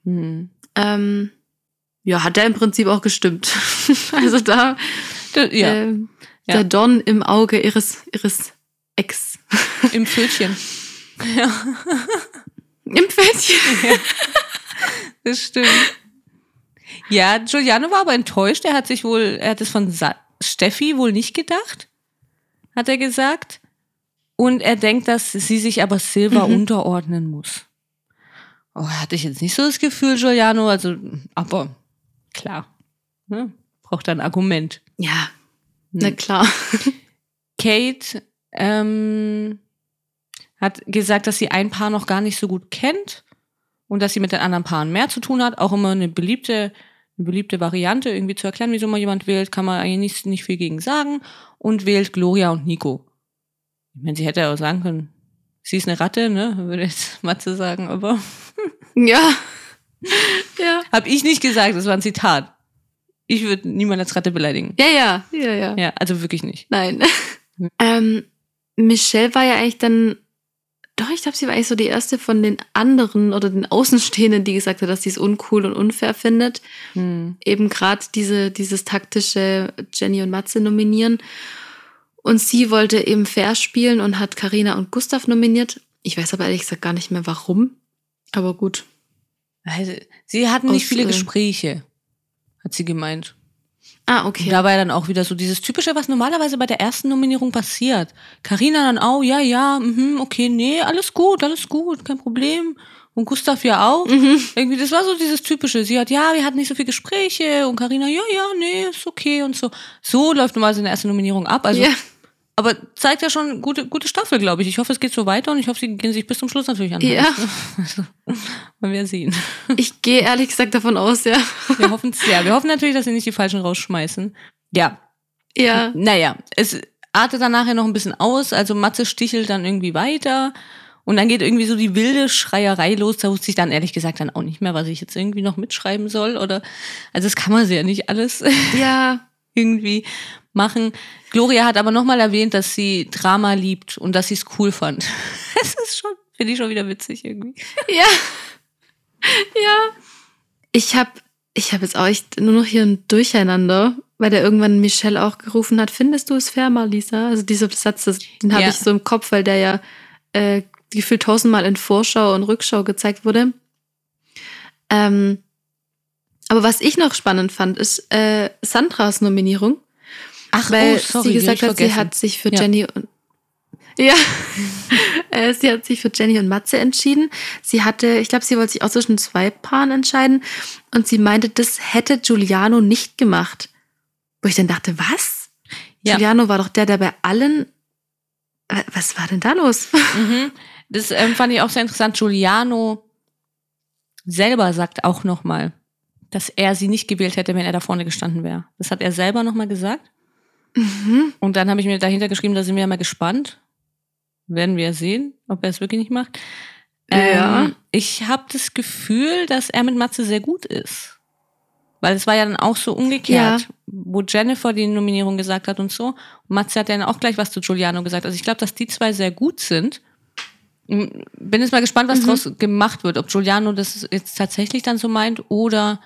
Mhm. Ähm, ja, hat er im Prinzip auch gestimmt. also da Da- Ja, ähm, Ja. der Don im Auge ihres, ihres Ex. im Pfötchen. Im Pfötchen. Das stimmt. Ja, Giuliano war aber enttäuscht. Er hat sich wohl, er hat es von Sa Steffi wohl nicht gedacht, hat er gesagt. Und er denkt, dass sie sich aber Silva Mhm. unterordnen muss. Oh, hatte ich jetzt nicht so das Gefühl, Giuliano, also, aber klar, ne? braucht ein Argument. Ja, na klar. Kate ähm, hat gesagt, dass sie ein Paar noch gar nicht so gut kennt und dass sie mit den anderen Paaren mehr zu tun hat. Auch immer eine beliebte, eine beliebte Variante, irgendwie zu erklären, wieso man jemand wählt, kann man eigentlich nicht, nicht viel gegen sagen. Und wählt Gloria und Nico. Ich meine, sie hätte ja auch sagen können, sie ist eine Ratte, ne? Würde jetzt Matze sagen, aber Ja. Ja. hab ich nicht gesagt, das war ein Zitat. Ich würde niemand als Ratte beleidigen. Ja, ja, ja, ja. Ja, also wirklich nicht. Nein. ähm, Michelle war ja eigentlich dann, doch, ich glaube, sie war eigentlich so die erste von den anderen oder den Außenstehenden, die gesagt hat, dass sie es uncool und unfair findet. Hm. Eben gerade diese, dieses taktische Jenny und Matze nominieren. Und sie wollte eben fair spielen und hat Karina und Gustav nominiert. Ich weiß aber ehrlich gesagt gar nicht mehr warum. Aber gut. Also, sie hatten nicht Aus, viele äh, Gespräche, hat sie gemeint. Ah, Und okay. Da war ja dann auch wieder so dieses typische, was normalerweise bei der ersten Nominierung passiert. Carina dann auch, ja, ja, mhm, okay, nee, alles gut, alles gut, kein Problem. Und Gustav ja auch. Mhm. Irgendwie, das war so dieses typische. Sie hat, ja, wir hatten nicht so viele Gespräche. Und Carina, ja, ja, nee, ist okay und so. So läuft normalerweise eine erste Nominierung ab. Also, ja. Aber zeigt ja schon gute, gute Staffel, glaube ich. Ich hoffe, es geht so weiter und ich hoffe, sie gehen sich bis zum Schluss natürlich an. Ja. Also, wollen wir sehen. Ich gehe ehrlich gesagt davon aus, ja. Wir hoffen es sehr. Wir hoffen natürlich, dass sie nicht die Falschen rausschmeißen. Ja, Ja. naja, es artet dann nachher noch ein bisschen aus. Also Matze stichelt dann irgendwie weiter. Und dann geht irgendwie so die wilde Schreierei los. Da wusste ich dann ehrlich gesagt dann auch nicht mehr, was ich jetzt irgendwie noch mitschreiben soll. Oder also das kann man sie ja nicht alles Ja. irgendwie machen. Gloria hat aber nochmal erwähnt, dass sie Drama liebt und dass sie es cool fand. Das ist schon, finde ich schon wieder witzig irgendwie. Ja. Ja. Ich habe ich hab jetzt auch echt nur noch hier ein Durcheinander, weil der irgendwann Michelle auch gerufen hat, findest du es fair, Marlisa? Also dieser Satz, das, den habe Ja. ich so im Kopf, weil der ja äh, gefühlt tausendmal in Vorschau und Rückschau gezeigt wurde. Ähm, aber was ich noch spannend fand, ist äh, Sandras Nominierung, Ach, weil oh, sorry, sie gesagt hat, ich sie vergessen. hat sich für Ja. Jenny und ja, äh, sie hat sich für Jenny und Matze entschieden. Sie hatte, ich glaube, sie wollte sich auch zwischen zwei Paaren entscheiden und sie meinte, das hätte Giuliano nicht gemacht. Wo ich dann dachte, was? Ja. Giuliano war doch der, der bei allen. Was war denn da los? Mhm. Das ähm, fand ich auch sehr interessant. Giuliano selber sagt auch nochmal, dass er sie nicht gewählt hätte, wenn er da vorne gestanden wäre. Das hat er selber nochmal gesagt. Mhm. Und dann habe ich mir dahinter geschrieben, da sind wir ja mal gespannt. Werden wir sehen, ob er es wirklich nicht macht. Ja. Ähm, ich habe das Gefühl, dass er mit Matze sehr gut ist. Weil es war ja dann auch so umgekehrt, wo Jennifer die Nominierung gesagt hat und so. Und Matze hat dann auch gleich was zu Giuliano gesagt. Also ich glaube, dass die zwei sehr gut sind. Bin jetzt mal gespannt, was Mhm. draus gemacht wird. Ob Giuliano das jetzt tatsächlich dann so meint oder.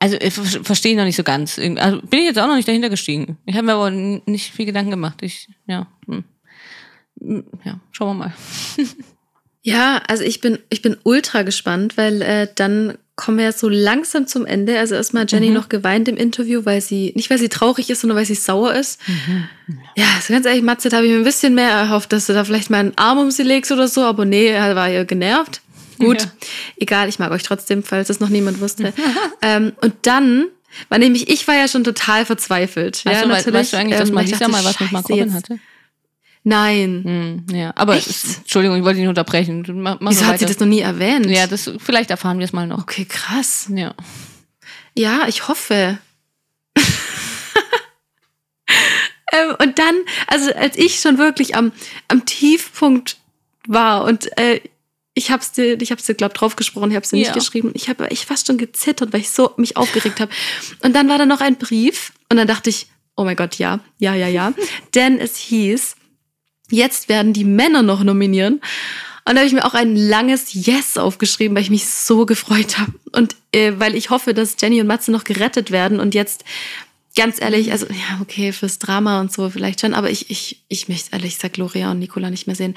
Also ich ver- verstehe noch nicht so ganz. Also bin ich jetzt auch noch nicht dahinter gestiegen. Ich habe mir aber nicht viel Gedanken gemacht. Ich, ja. hm. Hm, Ja, schauen wir mal. Ja, also ich bin, ich bin ultra gespannt, weil äh, dann kommen wir ja so langsam zum Ende. Also erstmal Jenny noch geweint im Interview, weil sie, nicht weil sie traurig ist, sondern weil sie sauer ist. Ja, also ganz ehrlich, Matze, da habe ich mir ein bisschen mehr erhofft, dass du da vielleicht mal einen Arm um sie legst oder so, aber nee, er war ja genervt. Gut, Ja. egal, ich mag euch trotzdem, falls es noch niemand wusste. ähm, und dann war nämlich, ich war ja schon total verzweifelt. ja, Weißt, du, natürlich. weißt du eigentlich, dass ähm, weil Malisa dachte, mal was mit jetzt- hatte? Nein. Hm, ja, aber es, Entschuldigung, ich wollte dich nicht unterbrechen. Mach, mach Wieso hat sie das noch nie erwähnt? Ja, das, vielleicht erfahren wir es mal noch. Okay, krass. Ja. Ja, ich hoffe. ähm, und dann, also als ich schon wirklich am, am Tiefpunkt war und äh, ich hab's dir, ich hab's dir, glaub, draufgesprochen, ich hab's dir Ja. nicht geschrieben. Ich habe echt fast schon gezittert, weil ich so mich aufgeregt habe. Und dann war da noch ein Brief und dann dachte ich, oh mein Gott, ja, ja, ja, ja. Denn es hieß, jetzt werden die Männer noch nominieren. Und da habe ich mir auch ein langes Yes aufgeschrieben, weil ich mich so gefreut habe. Und äh, weil ich hoffe, dass Jenny und Matze noch gerettet werden. Und jetzt, ganz ehrlich, also ja, okay, fürs Drama und so vielleicht schon, aber ich, ich, ich möchte ehrlich gesagt Gloria und Nicola nicht mehr sehen.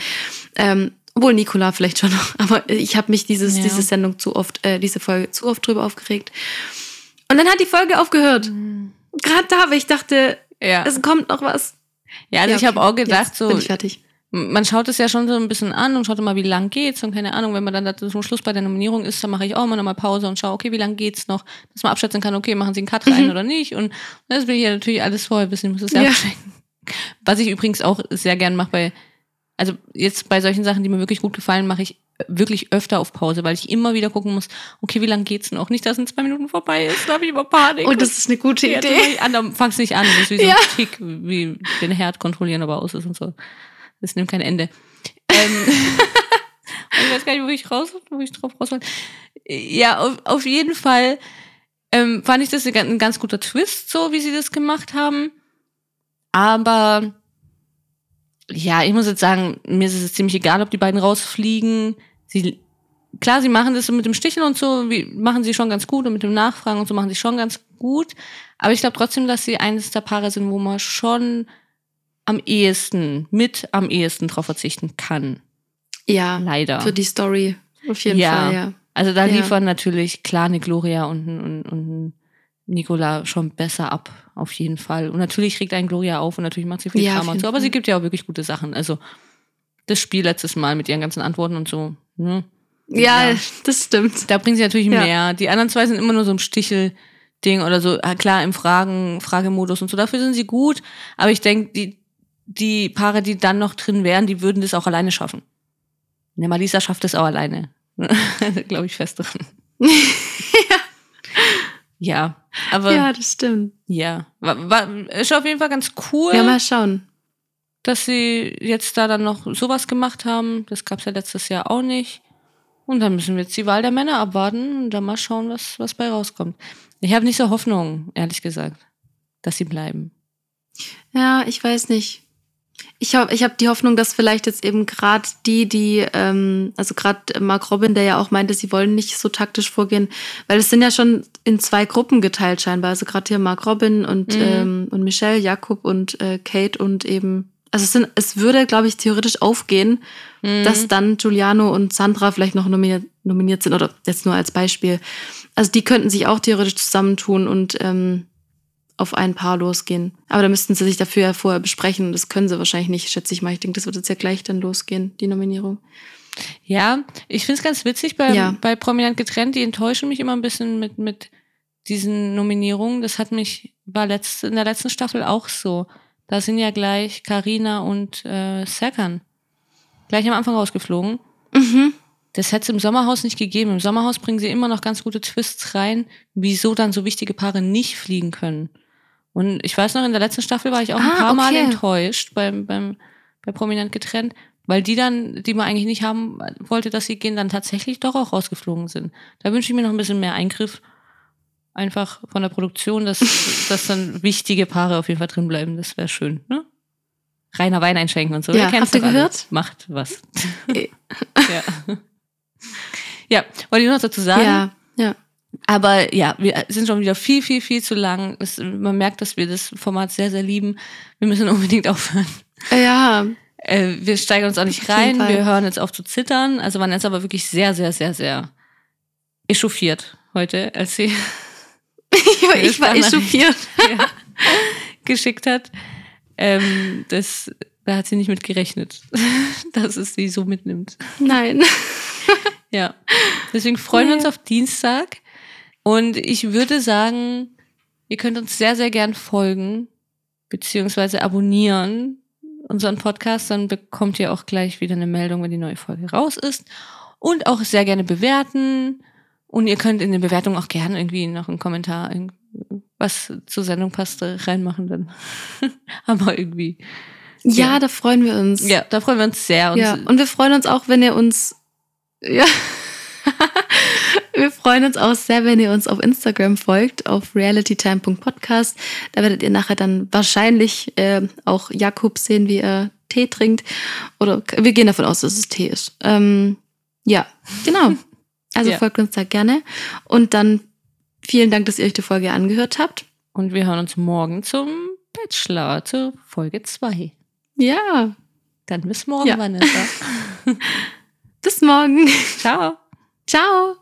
Ähm, obwohl Nicola vielleicht schon noch, aber ich habe mich dieses, Ja. diese Sendung zu oft, äh, diese Folge zu oft drüber aufgeregt. Und dann hat die Folge aufgehört. Gerade da, weil ich dachte, Ja. es kommt noch was. ja, also Ja, ich habe okay. auch gedacht, Jetzt so, bin ich fertig. man schaut es ja schon so ein bisschen an und schaut immer, wie lang geht's und keine Ahnung, wenn man dann da zum Schluss bei der Nominierung ist, dann mache ich auch immer nochmal Pause und schaue, okay, wie lang geht's noch, dass man abschätzen kann, okay, machen sie einen Cut rein oder nicht und das will ich ja natürlich alles vorher wissen, ich muss es ja Ja. Was ich übrigens auch sehr gern mache bei, also jetzt bei solchen Sachen, die mir wirklich gut gefallen, mache ich wirklich öfter auf Pause, weil ich immer wieder gucken muss, okay, wie lang geht's noch? Nicht, dass in zwei Minuten vorbei ist, da habe ich immer Panik. Und Oh, das ist eine gute Idee. ich an, dann fang's nicht an. Das ist wie so Ja. ein Tick, wie den Herd kontrollieren, aber aus ist und so. Das nimmt kein Ende. Ähm, ich weiß gar nicht, wo ich raus, wo ich drauf raus wollte. Ja, auf, auf jeden Fall ähm, fand ich das ein ganz guter Twist, so wie sie das gemacht haben. Aber ja, ich muss jetzt sagen, mir ist es ziemlich egal, ob die beiden rausfliegen. Sie, klar, sie machen das so mit dem Sticheln und so, wie, machen sie schon ganz gut und mit dem Nachfragen und so machen sie schon ganz gut. Aber ich glaube trotzdem, dass sie eines der Paare sind, wo man schon am ehesten, mit am ehesten drauf verzichten kann. Ja, Leider. für die Story. Auf jeden Ja. Fall, ja. Also da Ja. liefern natürlich klar eine Gloria und ein, und, und ein Nicola schon besser ab, auf jeden Fall. Und natürlich regt ein Gloria auf und natürlich macht sie viel Ja, Drama und so, aber sie gibt ja auch wirklich gute Sachen. Also das Spiel letztes Mal mit ihren ganzen Antworten und so. Ne? Ja, Ja. das stimmt. Da bringt sie natürlich Ja. mehr. Die anderen zwei sind immer nur so im Stichel-Ding oder so, ah, klar, im Fragen, Fragemodus und so. Dafür sind sie gut. Aber ich denke, die, die Paare, die dann noch drin wären, die würden das auch alleine schaffen. Ne, Malisa schafft es auch alleine. Glaube ich fest dran. ja, aber Ja, ja, das stimmt. War, war, ist auf jeden Fall ganz cool, Ja, mal schauen. dass sie jetzt da dann noch sowas gemacht haben. Das gab's ja letztes Jahr auch nicht. Und dann müssen wir jetzt die Wahl der Männer abwarten und dann mal schauen, was, was bei rauskommt. Ich habe nicht so Hoffnung, ehrlich gesagt, dass sie bleiben. Ja, ich weiß nicht. Ich habe ich hab die Hoffnung, dass vielleicht jetzt eben gerade die, die, ähm, also gerade Mark Robin, der ja auch meinte, sie wollen nicht so taktisch vorgehen, weil es sind ja schon in zwei Gruppen geteilt scheinbar. Also gerade hier Mark Robin und, Mhm. ähm, und Michelle, Jakob und äh, Kate und eben, also es, sind, es würde, glaube ich, theoretisch aufgehen, Mhm. dass dann Giuliano und Sandra vielleicht noch nominiert, nominiert sind, oder jetzt nur als Beispiel. Also die könnten sich auch theoretisch zusammentun und ähm, auf ein Paar losgehen. Aber da müssten sie sich dafür ja vorher besprechen. Das können sie wahrscheinlich nicht, schätze ich mal. Ich denke, das wird jetzt ja gleich dann losgehen, die Nominierung. Ja, ich find's ganz witzig bei, Ja. bei Prominent getrennt. Die enttäuschen mich immer ein bisschen mit, mit diesen Nominierungen. Das hat mich, war letzt, in der letzten Staffel auch so. Da sind ja gleich Karina und äh, Serkan gleich am Anfang rausgeflogen. Mhm. Das hätte es im Sommerhaus nicht gegeben. Im Sommerhaus bringen sie immer noch ganz gute Twists rein, wieso dann so wichtige Paare nicht fliegen können. Und ich weiß noch, in der letzten Staffel war ich auch ein Ah, paar Mal okay. enttäuscht beim, beim, bei Prominent getrennt, weil die dann, die man eigentlich nicht haben wollte, dass sie gehen, dann tatsächlich doch auch rausgeflogen sind. Da wünsche ich mir noch ein bisschen mehr Eingriff. einfach von der Produktion, dass, dass dann wichtige Paare auf jeden Fall drin bleiben. Das wäre schön, ne? Reiner Wein einschenken und so. Ja, habt ihr doch alle. gehört? Macht was. Eh. ja. ja, wollte ich noch dazu sagen. Ja, ja. Aber ja, wir sind schon wieder viel, viel, viel zu lang. Es, man merkt, dass wir das Format sehr, sehr lieben. Wir müssen unbedingt aufhören. Ja, Äh, wir steigern uns auch nicht rein. Wir hören jetzt auf zu zittern. Also man ist aber wirklich sehr, sehr, sehr, sehr echauffiert heute, als sie ich war, ich war Sprachnachricht. echauffiert. ja, geschickt hat. Ähm, das, da hat sie nicht mit gerechnet, dass es sie so mitnimmt. Nein. Ja. Deswegen freuen wir uns auf Dienstag. Und ich würde sagen, ihr könnt uns sehr, sehr gern folgen, beziehungsweise abonnieren unseren Podcast. Dann bekommt ihr auch gleich wieder eine Meldung, wenn die neue Folge raus ist. Und auch sehr gerne bewerten. Und ihr könnt in den Bewertungen auch gerne irgendwie noch einen Kommentar, was zur Sendung passt, äh, reinmachen. Dann haben wir irgendwie. Ja, Ja. da freuen wir uns. Ja, da freuen wir uns sehr. Und ja. Und wir freuen uns auch, wenn ihr uns. Ja. wir freuen uns auch sehr, wenn ihr uns auf Instagram folgt, auf realitytime.podcast. Da werdet ihr nachher dann wahrscheinlich äh, auch Jakob sehen, wie er Tee trinkt. Oder wir gehen davon aus, dass es Tee ist. Ähm, ja, genau. Also Ja. folgt uns da gerne. Und dann vielen Dank, dass ihr euch die Folge angehört habt. Und wir hören uns morgen zum Bachelor, zur Folge 2. Ja, Dann bis morgen, Ja. Vanessa. bis morgen. Ciao. Ciao.